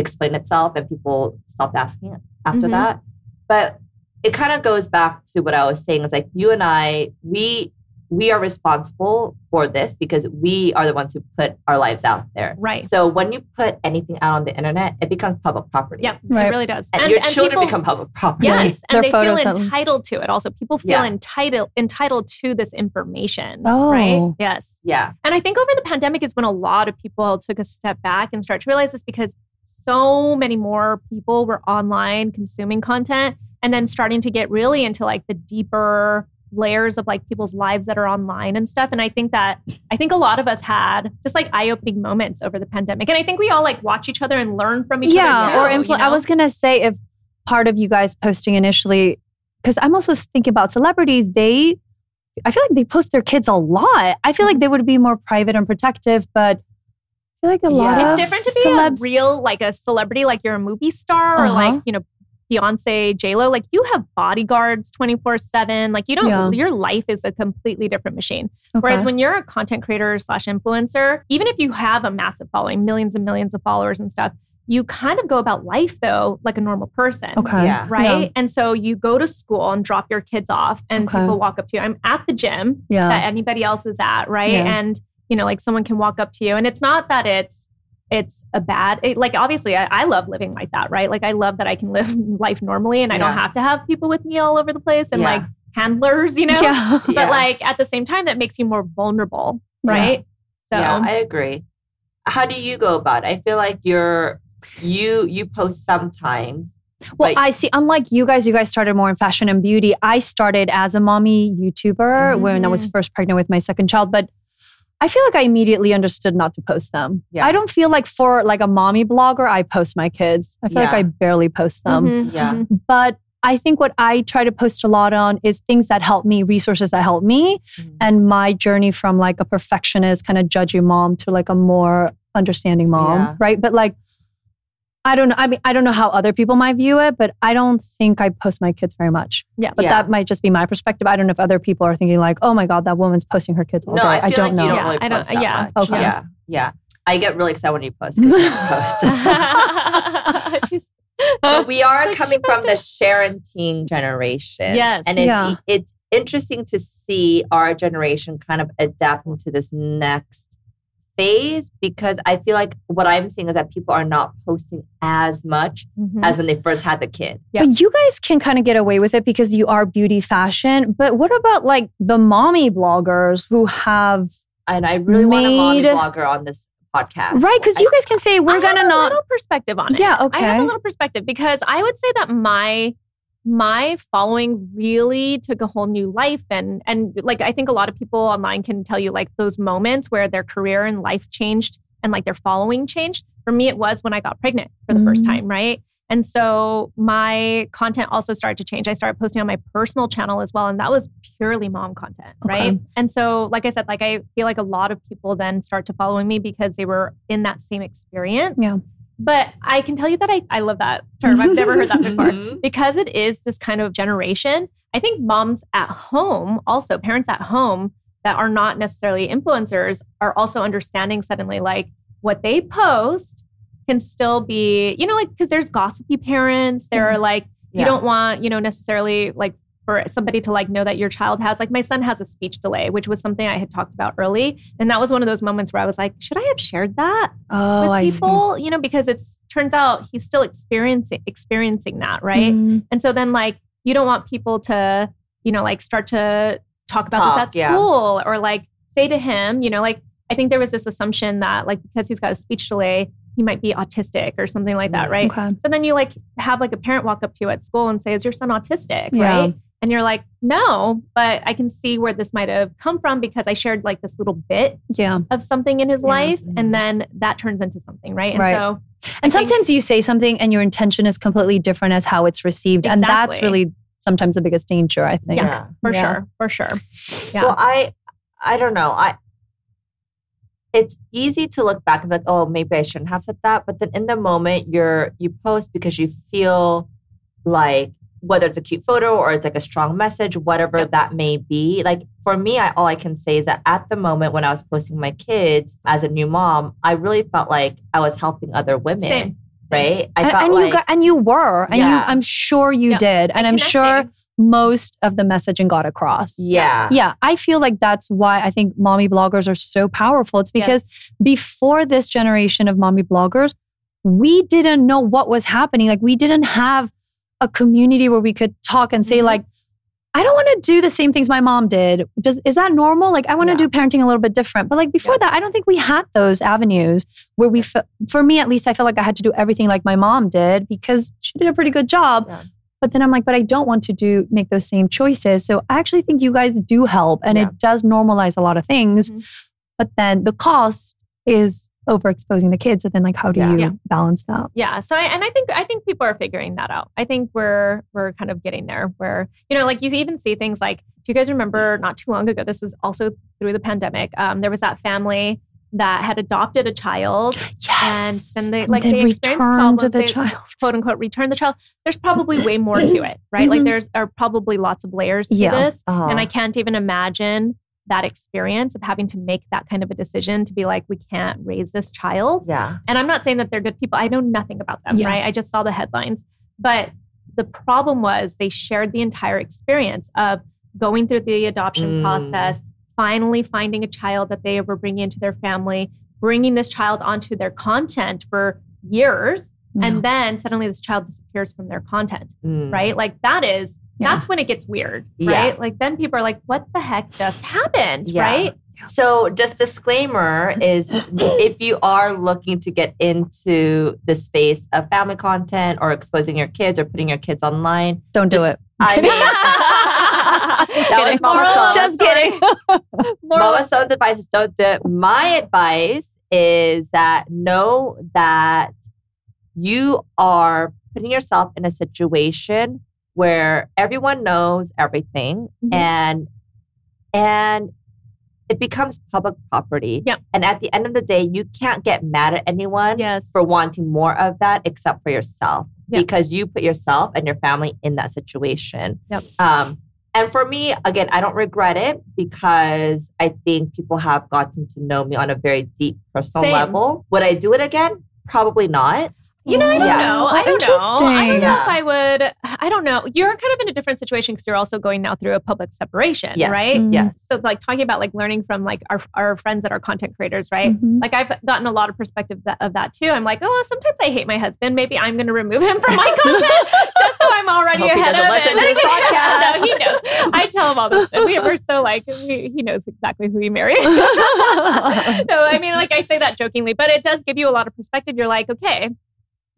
explained itself, and people stopped asking it after Mhm. that. But it kind of goes back to what I was saying is like you and I, we we are responsible for this because we are the ones who put our lives out there. Right. So when you put anything out on the internet, it becomes public property. Yeah, Right. It really does. And, your children people- become public property. Yes, Their and they feel photos at entitled to it. Also, people feel Yeah. entitled entitled to this information. Oh. right. Yes, Yeah. and I think over the pandemic is when a lot of people took a step back and start to realize this because so many more people were online consuming content, and then starting to get really into like the deeper layers of like people's lives that are online and stuff. And I think that I think a lot of us had just like eye opening moments over the pandemic, and I think we all like watch each other and learn from each yeah, other. too, or you influ- I was gonna say if part of you guys posting initially, because I'm also thinking about celebrities. They, I feel like they post their kids a lot. I feel mm-hmm. like they would be more private and protective, but feel like a lot Yeah. of it's different to be celebs- a real like a celebrity like you're a movie star or Uh-huh. like you know beyonce j-lo like you have bodyguards 24-7 like you don't Yeah. your life is a completely different machine whereas when you're a content creator slash influencer even if you have a massive following millions and millions of followers and stuff you kind of go about life though like a normal person okay, Yeah. right Yeah. and so you go to school and drop your kids off and Okay. people walk up to you i'm at the gym yeah, that anybody else is at, right? Yeah. And you know, like someone can walk up to you, and it's not that it's it's a bad it, like obviously I, I love living like that right like i love that i can live life normally and i don't have to have people with me all over the place and Yeah. like handlers you know yeah. but Yeah. like at the same time that makes you more vulnerable Yeah. right so yeah, I agree. How do you go about it? I feel like you're you you post sometimes. Well, Like- I see. Unlike you guys, you guys started more in fashion and beauty. I started as a mommy YouTuber when I was Mm-hmm. first pregnant with my second child, but I feel like I immediately understood not to post them. Yeah. I don't feel like for like a mommy blogger, I post my kids. I feel like I barely post them. Mhm, Yeah. mhm. But I think what I try to post a lot on is things that help me, resources that help me, Mhm. and my journey from like a perfectionist, kind of judgy mom to like a more understanding mom, Yeah. right? But like, I don't know. I mean, I don't know how other people might view it, but I don't think I post my kids very much. Yeah. But Yeah. that might just be my perspective. I don't know if other people are thinking like, oh my God, that woman's posting her kids all No, day. I, feel don't like know. you don't Yeah, really I don't- that yeah. much. Okay. Yeah, yeah. I get really excited when you post because you don't post. She's But we are like, coming she from the sharenting generation. Yes. And it's Yeah. it's interesting to see our generation kind of adapt into this next phase because I feel like what I'm seeing is that people are not posting as much Mhm. as when they first had the kid. Yeah. But you guys can kind of get away with it because you are beauty fashion. But what about like the mommy bloggers who have, And I really want a mommy blogger on this podcast. right? Because you guys can say, we're have going to a not. little perspective on it. Yeah, okay. I have a little perspective because I would say that my my following really took a whole new life and and like I think a lot of people online can tell you like those moments where their career and life changed and like their following changed. For me it was when I got pregnant for the first Mm. time, right? And so my content also started to change. I started posting on my personal channel as well and that was purely mom content, right? Okay. And so like I said like I feel like a lot of people then start to following me because they were in that same experience. Yeah. But I can tell you that I, I love that term. I've never heard that before. Mhm. Because it is this kind of generation, I think moms at home, also parents at home that are not necessarily influencers, are also understanding suddenly like what they post can still be, you know, like because there's gossipy parents. There are like, you Yeah. don't want, you know, necessarily like for somebody to like know that your child has like my son has a speech delay, which was something I had talked about early. And that was one of those moments where I was like, should I have shared that? Oh, with I see. people, you know, because it's turns out he's still experiencing experiencing that, right? Mm. And so then like you don't want people to, you know, like start to talk about Talk, this at yeah. school or like say to him, you know, like I think there was this assumption that like because he's got a speech delay, he might be autistic or something like that, Mm, right? Okay. So then you like have like a parent walk up to you at school and say, "Is your son autistic?" Yeah. Right? And you're like, "No," but I can see where this might have come from because I shared like this little bit Yeah. of something in his Yeah. life, and mm-hmm. then that turns into something, right? And Right. so And I think- sometimes you say something and your intention is completely different as how it's received. And that's really sometimes the biggest danger, I think. Yeah. for Yeah. sure, for sure, yeah. Well, I I don't know. I it's easy to look back and be like, oh, maybe I shouldn't have said that. But then in the moment you're you post because you feel like whether it's a cute photo or it's like a strong message, whatever that may be. Like for me, I all I can say is that at the moment when I was posting my kids as a new mom, I really felt like I was helping other women. Same. Right? I and, felt and like you got, and you were, and you, I'm sure you Yeah. did, and I'm sure most of the messaging got across. yeah. Yeah, I feel like that's why I think mommy bloggers are so powerful. It's because before this generation of mommy bloggers, we didn't know what was happening. Like we didn't have a community where we could talk and say Mm-hmm. Mhm. like, I don't want to do the same things my mom did. Does is that normal? Like I want to Yeah. do parenting a little bit different. But like before that, I don't think we had those avenues where we fe- for me at least I felt like I had to do everything like my mom did because she did a pretty good job. Yeah. But then I'm like, but I don't want to do make those same choices. So I actually think you guys do help and Yeah. it does normalize a lot of things. Mhm. But then the cost is overexposing the kids. So then like how do Yeah. you Yeah. balance that? yeah so I, and i think i think people are figuring that out i think we're we're kind of getting there where you know like you even see things like do you guys remember not too long ago this was also through the pandemic um, there was that family that had adopted a child Yes. And then they- like, they experienced return to problems, the they- child. quote unquote return the child there's probably way more to it right like Mhm. there's are probably lots of layers to Yeah. this Uh-huh. and i can't even imagine that experience of having to make that kind of a decision to be like we can't raise this child yeah. and I'm not saying that they're good people. I know nothing about them, Yeah. right? I just saw the headlines. But the problem was they shared the entire experience of going through the adoption Mm. process, finally finding a child that they were bringing into their family, bringing this child onto their content for years, and then suddenly this child disappears from their content, Mm. right? Like that is Yeah. that's when it gets weird, Yeah. right? Like then people are like, what the heck just happened, Yeah. right? So, just disclaimer is if you are looking to get into the space of family content or exposing your kids or putting your kids online, don't do Just- it. I mean, Just kidding. Moral-. Just kidding. Mama Sohn's advice is don't do it. My advice is that know that you are putting yourself in a situation where everyone knows everything Mhm. and and it becomes public property. Yep. And at the end of the day, you can't get mad at anyone Yes. for wanting more of that except for yourself Yep. because you put yourself and your family in that situation. Yep. Um, and for me, again, I don't regret it because I think people have gotten to know me on a very deep personal Same. level. Would I do it again? Probably not. You know, I don't Yeah. know. I don't know. I don't know if I would. I don't know. You're kind of in a different situation because you're also going now through a public separation, Yes. right? Mm. Yes. So, like talking about like learning from like our our friends that are content creators, right? Mhm. Like I've gotten a lot of perspective that, of that too. I'm like, oh, sometimes I hate my husband. Maybe I'm going to remove him from my content just so I'm already Hope he ahead doesn't of listen it. to this podcast. no, he knows. I tell him all this. We are so like we, he knows exactly who he married. no, I mean, like I say that jokingly, but it does give you a lot of perspective. You're like, okay,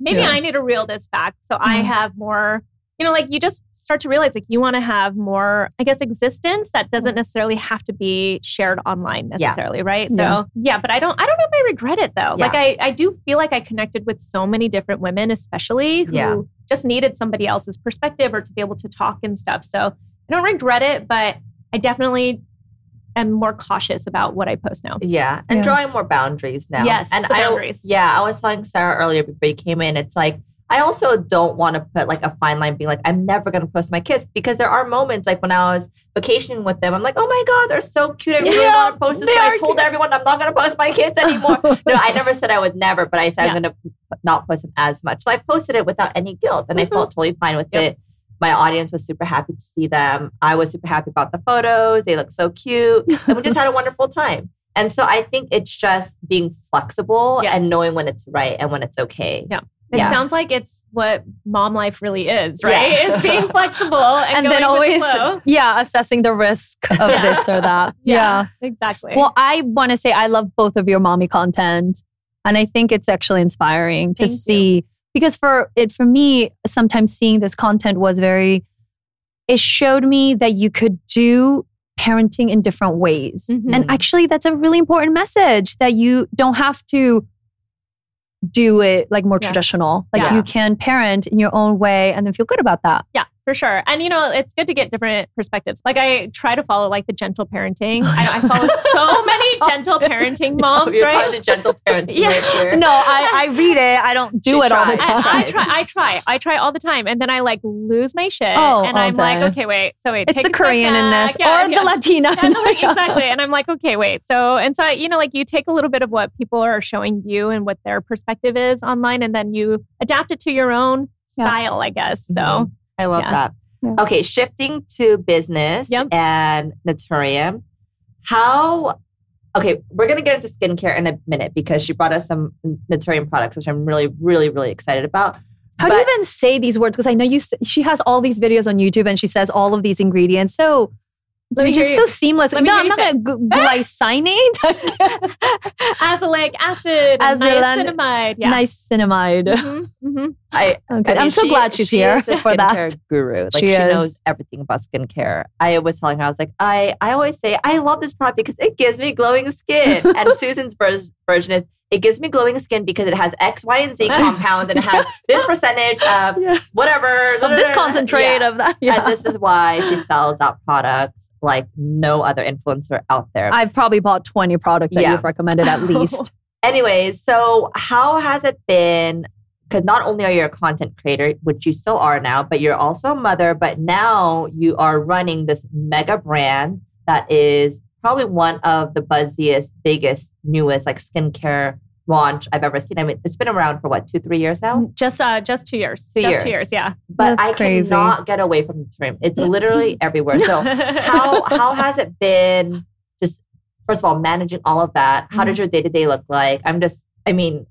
maybe Yeah. I need to reel this back so I Mhm. have more. You know, like you just start to realize like you want to have more, I guess, existence that doesn't necessarily have to be shared online Yeah. necessarily, right? So Yeah. yeah, but I don't, I don't know if I regret it though. Like I, I do feel like I connected with so many different women, especially who Yeah. just needed somebody else's perspective or to be able to talk and stuff. So I don't regret it, but I definitely am more cautious about what I post now. Yeah, and Yeah. drawing more boundaries now. Yes, and the I, boundaries. Yeah, I was telling Sara earlier before you came in. It's like I also don't want to put like a fine line, being like I'm never going to post my kids because there are moments like when I was vacationing with them, I'm like, oh my god, they're so cute. I really Yeah, want to post this, but I told cute. everyone I'm not going to post my kids anymore. no, I never said I would never, but I said Yeah. I'm going to not post them as much. So I posted it without any guilt, and I Mhm. felt totally fine with Yep. it. My audience was super happy to see them. I was super happy about the photos. They look so cute. And we just had a wonderful time. And so I think it's just being flexible Yes. and knowing when it's right and when it's okay. Yeah. It Yeah. sounds like it's what mom life really is, right? Yeah. It's being flexible and, and going then with the always, flow. yeah, assessing the risk of this or that. yeah. exactly. Well, I want to say I love both of your mommy content. And I think it's actually inspiring to Thank you. see because for it for me, sometimes seeing this content was very it showed me that you could do parenting in different ways. Mhm. And actually that's a really important message that you don't have to do it like more Yeah. traditional. Like Yeah. you can parent in your own way and then feel good about that. Yeah, for sure. And you know, it's good to get different perspectives. Like I try to follow like the gentle parenting. I, I follow so many gentle it. parenting moms, You're right? talking to gentle parenting Yeah. right here. No, I, I read it. I don't do She it all the time. I, I try, I try, I try all the time, and then I like lose my shit, Oh, and I'm like, okay, wait, so wait, It's take the a Korean in this. Yeah, or yeah. the Latina. Yeah, no, like, exactly. And I'm like, okay, wait. So, and so, you know, like you take a little bit of what people are showing you and what their perspective is online, and then you adapt it to your own Yeah. style, I guess. So, Mhm. I love Yeah. that. Yeah. Okay, shifting to business Yep. and Naturium. How okay, we're gonna get into skincare in a minute because she brought us some Naturium products, which I'm really, really, really excited about. How do you even say these words? Because I know you. She has all these videos on YouTube, and she says all of these ingredients. So Let me just so seamless. let No, I'm not going to glycinate. azelaic acid, Azelaic- niacinamide. Yeah. niacinamide. Mhm, mhm. I Okay, I mean, I'm so glad she's she here for that. guru. Like She she, knows everything about skincare. I was telling her, I was like, I, I always say I love this product because it gives me glowing skin. and Susan's version is it gives me glowing skin because it has X, Y, and Z compound and it has this percentage of Yes. whatever. Of this concentrate Yeah. of that. Yeah. And this is why she sells that product like no other influencer out there. I've probably bought 20 products that Yeah. you've recommended at least. Anyways, so how has it been? Because not only are you a content creator, which you still are now, but you're also a mother, but now you are running this mega brand that is probably one of the buzziest, biggest, newest like skincare launch I've ever seen. I mean, it's been around for what, two, three years now? Just, uh, just two years. Two just years. two years. Yeah. But That's I crazy. cannot get away from the term. It's literally everywhere. So how how has it been just first of all managing all of that how Mm-hmm. did your day-to-day look like i'm just i mean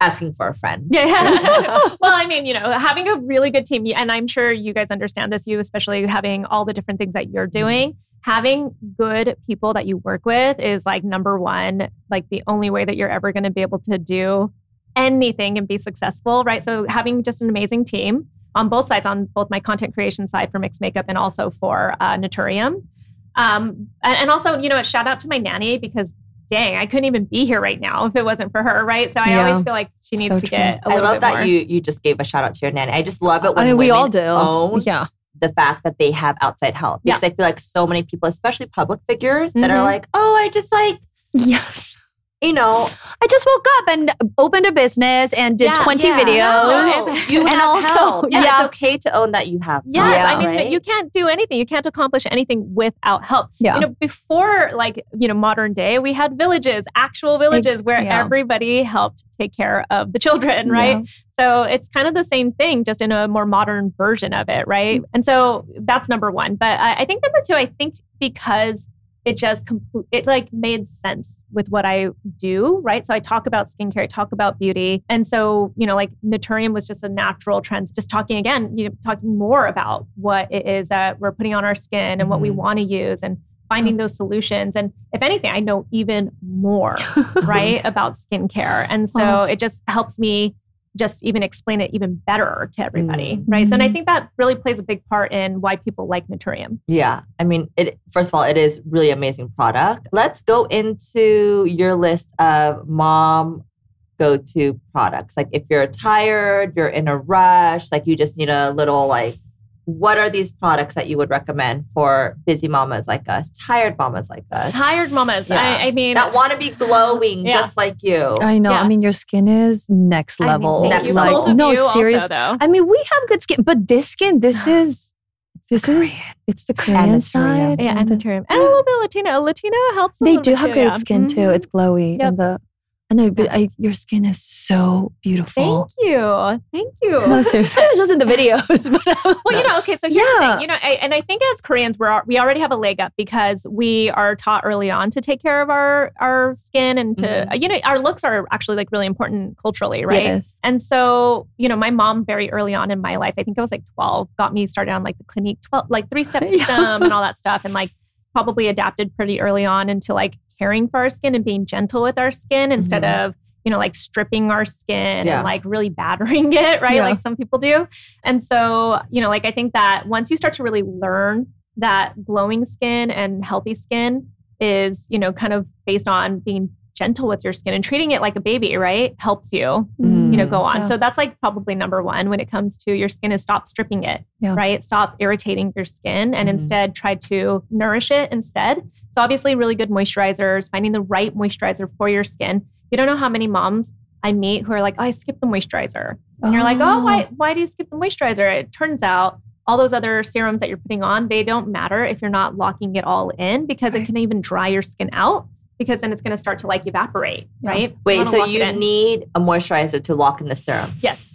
asking for a friend Yeah. yeah. well, I mean, you know, having a really good team, and I'm sure you guys understand this, you especially having all the different things that you're doing, having good people that you work with is like number one, like the only way that you're ever going to be able to do anything and be successful, right? So having just an amazing team on both sides, on both my content creation side for mixed makeup and also for uh, Naturium. Um, and, and also, you know, a shout out to my nanny because dang, I couldn't even be here right now if it wasn't for her, right? So I Yeah. always feel like she needs So to true. get a i little love bit that more. you you just gave a shout out to your nanny i just love it I when mean, we all do. own Yeah. The fact that they have outside help because I feel like so many people, especially public figures, that are Mhm. like, oh, I just like, Yes. You know, I just woke up and opened a business and did Yeah. 20 yeah, videos. no, you And also- help. Yeah, yeah. it's okay to own that you have. Yes, help, I mean, right? you can't do anything. You can't accomplish anything without help. Yeah. You know, before like, you know, modern day, we had villages, actual villages where everybody helped take care of the children, right? So it's kind of the same thing, just in a more modern version of it, right? Mm. And so that's number one. But I, I think number two, I think because it just compl- it like made sense with what I do, right? So I talk about skincare, I talk about beauty, and so you know, like Naturium was just a natural trend. Just talking again, you know, talking more about what it is that we're putting on our skin and what we Mhm. want to use, and finding those solutions. And if anything, I know even more, right, about skincare, and so Wow. it just helps me just even explain it even better to everybody, mm-hmm. right? So, and I think that really plays a big part in why people like Naturium. Yeah. I mean, it first of all, it is really amazing product. Let's go into your list of mom go-to products. Like if you're tired, you're in a rush, like you just need a little like what are these products that you would recommend for busy mamas like us, tired mamas like us? Tired mamas. Yeah. I, I mean, that want to be glowing Yeah. just like you. I know. Yeah. I mean, your skin is next I mean, level. thank Next you. level. Both no, you also, serious. though. I mean, we have good skin, but this skin, this is, this is, it's the Korean the side. Yeah, and and the- Naturium. And a little bit of Latina. Latina helps. They little do bit have too, good yeah. skin too. Mhm. It's glowy. Yep. And the, I know, but I, your skin is so beautiful. Thank you. Thank you. No, seriously. It's just in the videos. But Well, you know, okay. So here's the Yeah. thing, you know, I, and I think as Koreans, we're we already have a leg up because we are taught early on to take care of our our skin and to Mhm. you know our looks are actually like really important culturally, right? Yes. And so, you know, my mom very early on in my life, I think I was like 12, got me started on like the Clinique 12, like three step Yeah. system and all that stuff. And like probably adapted pretty early on into like caring for our skin and being gentle with our skin instead Mhm. of, you know, like stripping our skin Yeah. and like really battering it, right? Yeah. Like some people do. And so, you know, like I think that once you start to really learn that glowing skin and healthy skin is, you know, kind of based on being gentle with your skin and treating it like a baby, right? Helps you you know Mm. go on Yeah. so that's like probably number one when it comes to your skin is stop stripping it right stop irritating your skin and Mhm. instead try to nourish it instead so obviously really good moisturizers finding the right moisturizer for your skin you don't know how many moms i meet who are like oh, i skipped the moisturizer and you're like oh why, oh. why do you skip the moisturizer it turns out all those other serums that you're putting on they don't matter if you're not locking it all in because it can even dry your skin out because then it's going to start to like evaporate Yeah. right Wait, so you need a moisturizer to lock in the serum? yes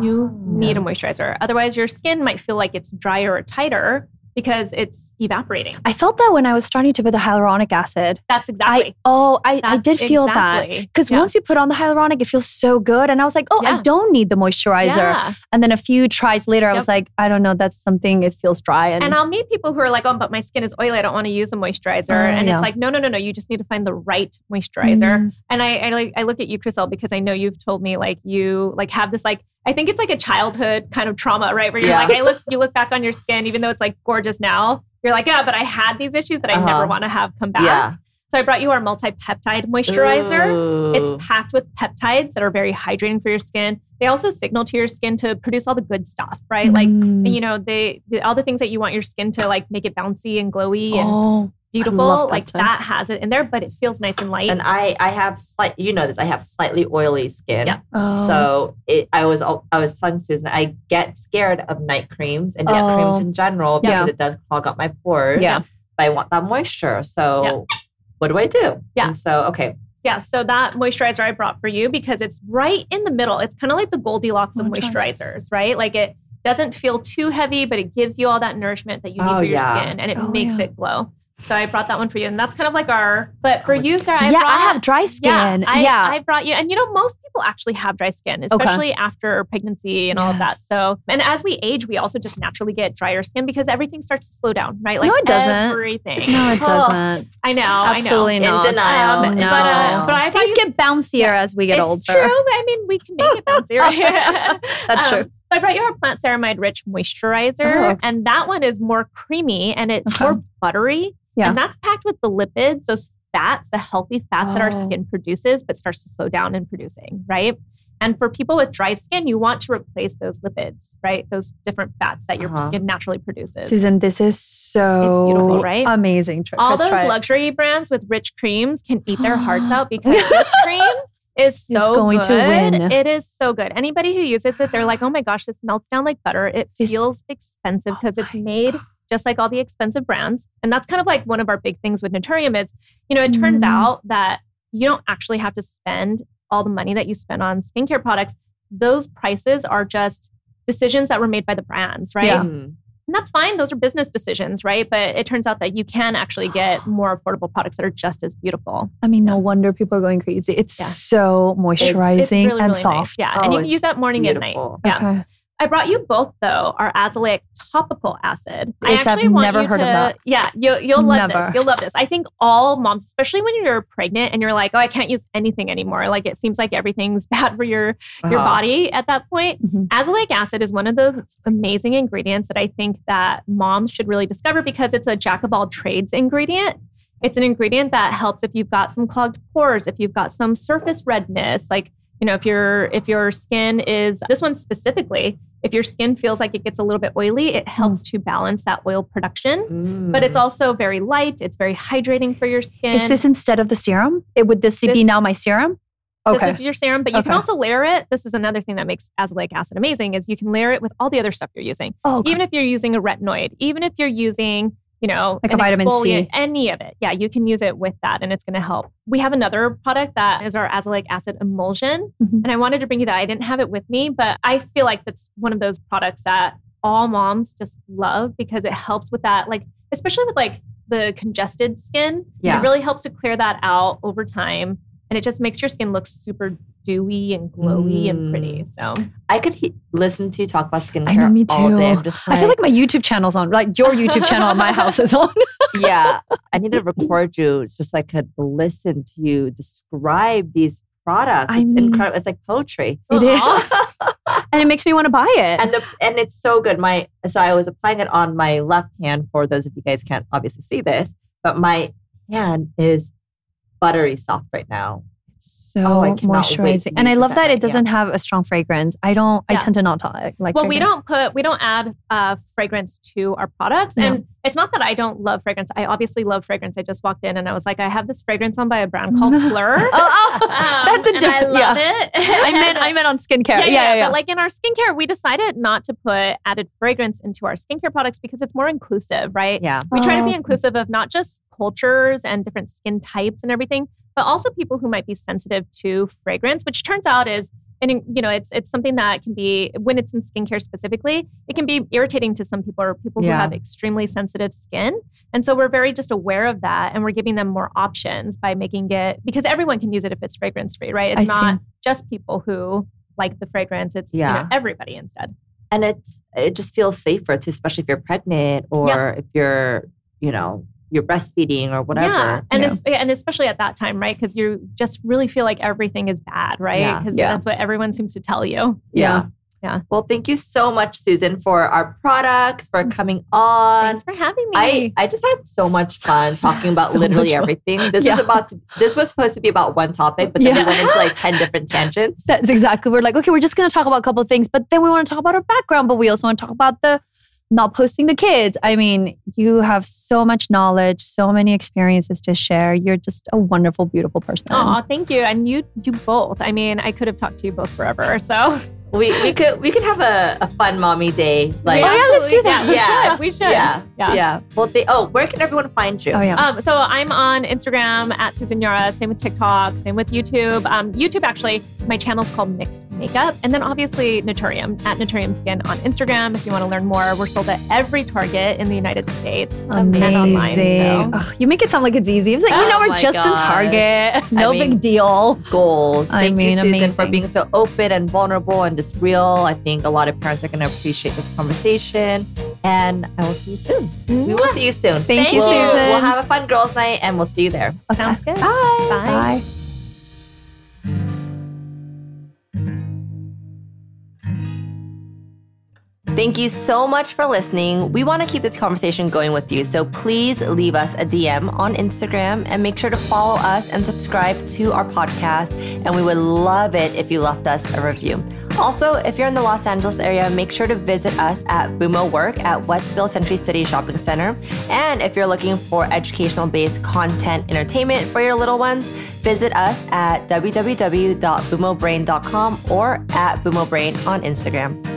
you Oh. need a moisturizer. Otherwise, your skin might feel like it's drier or tighter because it's evaporating. I felt that when I was starting to put the hyaluronic acid. That's I exactly. oh, I, I did feel that because Yeah. once you put on the hyaluronic, it feels so good, and I was like, oh, Yeah. I don't need the moisturizer. Yeah. And then a few tries later, I was like, I don't know, that's something. It feels dry, and, And I'll meet people who are like, oh, but my skin is oily. I don't want to use a moisturizer. Oh, and it's like, no, no, no, no. You just need to find the right moisturizer. Mm. And I, I like, I look at you, Chriselle, because I know you've told me like you like have this like, I think it's like a childhood kind of trauma, right? Where you're Yeah. like, I look, you look back on your skin, even though it's like gorgeous now. You're like, yeah, but I had these issues that I Uh-huh. never want to have come back. Yeah. So I brought you our multi-peptide moisturizer. Ooh. It's packed with peptides that are very hydrating for your skin. They also signal to your skin to produce all the good stuff, right? Like, Mm. you know, they, the, all the things that you want your skin to like make it bouncy and glowy and oh, beautiful. love Like peptides. that has it in there, but it feels nice and light. and I I have slight you know this I have slightly oily skin. Yeah. oh. So it I was I was telling Susan I get scared of night creams and just Oh. creams in general because Yeah. it does clog up my pores. Yeah. But I want that moisture. So what do I do? Yeah. And so okay. yeah. So that moisturizer I brought for you because it's right in the middle. It's kind of like the Goldilocks of Oh, try. moisturizers, right? Like it doesn't feel too heavy, but it gives you all that nourishment that you need Oh, for your yeah. skin and it Oh, makes yeah. it glow. So I brought that one for you. And that's kind of like our, but for Oh, you, Sara, I yeah, brought, I have dry skin. Yeah, Yeah, I, I brought you, and you know, most people actually have dry skin, especially after pregnancy and all of that. So, and as we age, we also just naturally get drier skin because everything starts to slow down, right? No, it doesn't. Everything. no, it Oh. doesn't. I know. Absolutely I know. not. In denial. Um, No. But, uh, but I Things you- get bouncier as we get it's older. It's true. I mean, we can make it bouncier. That's Um, true. So I brought you our plant ceramide rich moisturizer, Oh, and that one is more creamy and it's Okay. more buttery. Yeah. And that's packed with the lipids, those fats, the healthy fats that our Oh. skin produces, but starts to slow down in producing, right? And for people with dry skin, you want to replace those lipids, right? Those different fats that your Uh-huh. skin naturally produces. Susan, this is so It's beautiful, right? Amazing. All let's those luxury brands with rich creams can eat their hearts out because this cream is so going to good. win. It is so good. Anybody who uses it, they're like, oh my gosh, this melts down like butter. It feels expensive because it's made just like all the expensive brands. And that's kind of like one of our big things with Naturium is, you know, it turns Mm. out that you don't actually have to spend all the money that you spend on skincare products. Those prices are just decisions that were made by the brands, right? Yeah. Mm. And that's fine. Those are business decisions, right? But it turns out that you can actually get more affordable products that are just as beautiful. I mean, no wonder people are going crazy. It's Yeah. so moisturizing It's really, and really soft. nice. Yeah. Oh, and you can use that morning and night. Yeah. Okay. I brought you both though our azelaic topical acid. I Yes, I've actually want never you heard to, of that. Yeah, you, you'll love Never. this. You'll love this. I think all moms, especially when you're pregnant and you're like, oh, I can't use anything anymore. Like it seems like everything's bad for your your Uh-huh. body at that point. Mhm. Azelaic acid is one of those amazing ingredients that I think that moms should really discover because it's a jack of all trades ingredient. It's an ingredient that helps if you've got some clogged pores, if you've got some surface redness, like you know, if your if your skin is this one specifically, if your skin feels like it gets a little bit oily, it helps to balance that oil production. But it's Mm. also very light. It's very hydrating for your skin. Is this instead of the serum? It, would this, be now my serum? Okay. This is your serum, but you can also layer it. This is another thing that makes azelaic acid amazing is you can layer it with all the other stuff you're using. oh, okay. Even if you're using a retinoid, even if you're using, you know, Like vitamin C. any of it. Yeah, you can use it with that and it's going to help. We have another product that is our azelaic acid emulsion. Mhm. And I wanted to bring you that. I didn't have it with me, but I feel like that's one of those products that all moms just love because it helps with that, like, especially with like the congested skin. Yeah. It really helps to clear that out over time. And it just makes your skin look super dewy and glowy and pretty. Mm. So I could he- listen to you talk about skincare I know, me all day. too. I'm just I feel like my YouTube channel's on, like your YouTube channel at my house is on. yeah, I need to record you just so I could listen to you describe these products. I it's mean- incredible. It's like poetry. It is. And it makes me want to buy it. and the and it's so good. My so I was applying it on my left hand. For those of you guys can't obviously see this, but my hand is buttery soft right now. So Oh, I cannot wait moisturizing. And I love this that it doesn't have a strong fragrance. I don't, I tend to not like, like well, we don't put we don't add uh, fragrance to our products, No. and it's not that I don't love fragrance. I obviously love fragrance. I just walked in and I was like, I have this fragrance on by a brand called Fleur. Oh, oh, Um, that's a different. I love yeah. it. I meant, I meant on skincare. yeah, yeah, yeah, But like in our skincare, we decided not to put added fragrance into our skincare products because it's more inclusive, right? Yeah. We try to be Oh. inclusive of not just cultures and different skin types and everything, but also people who might be sensitive to fragrance, which turns out is and you know it's it's something that can be when it's in skincare specifically it can be irritating to some people or people Yeah. who have extremely sensitive skin and so we're very just aware of that and we're giving them more options by making it because everyone can use it if it's fragrance free right it's I see. not just people who like the fragrance it's you Yeah. know, everybody instead and it's it just feels safer too, especially if you're pregnant or if you're you know you're breastfeeding or whatever. Yeah, and es- and especially at that time, right? Because you just really feel like everything is bad, right? Because Yeah. that's what everyone seems to tell you. Yeah. Yeah. Well, thank you so much, Susan, for our products, for mm-hmm. coming on. Thanks for having me. I, I just had so much fun talking about So literally everything. This Yeah. was about to, this was supposed to be about one topic, but then we went into like 10 different tangents. That's exactly. We're like, okay, we're just going to talk about a couple of things, but then we want to talk about our background, but we also want to talk about the not posting the kids. I mean, you have so much knowledge, so many experiences to share. You're just a wonderful, beautiful person. Oh, thank you. And you you both. I mean, I could have talked to you both forever. Or so We, we could we could have a, a fun mommy day. Like Oh, yeah, let's do that. We Yeah. We should. yeah, Yeah. yeah. Well, they, oh, where can everyone find you? Oh, yeah. Um, so I'm on Instagram at Susan Yara, same with TikTok, same with YouTube. Um, YouTube actually, my channel's called Mixed Makeup. And then obviously Naturium at Naturium Skin on Instagram if you want to learn more. We're sold at every Target in the United States and online. Amazing. so. Ugh, you make it sound like it's easy. It's like, you Oh know, we're my just in. Target. No I mean, big deal. Goals. I mean, you, Susan, for being so open and vulnerable and just real. I think a lot of parents are going to appreciate this conversation. And I will see you soon. Mm-hmm. We will see you soon. Thank you, we'll, Susan. We'll have a fun girls' night and we'll see you there. Sounds good. Bye. Bye. Bye. Thank you so much for listening. We want to keep this conversation going with you, so please leave us a DM on Instagram and make sure to follow us and subscribe to our podcast. And we would love it if you left us a review. Also, if you're in the Los Angeles area, make sure to visit us at Bumo Work at Westfield Century City Shopping Center. And if you're looking for educational based content entertainment for your little ones, visit us at www.bumobrain.com or at bumobrain on Instagram.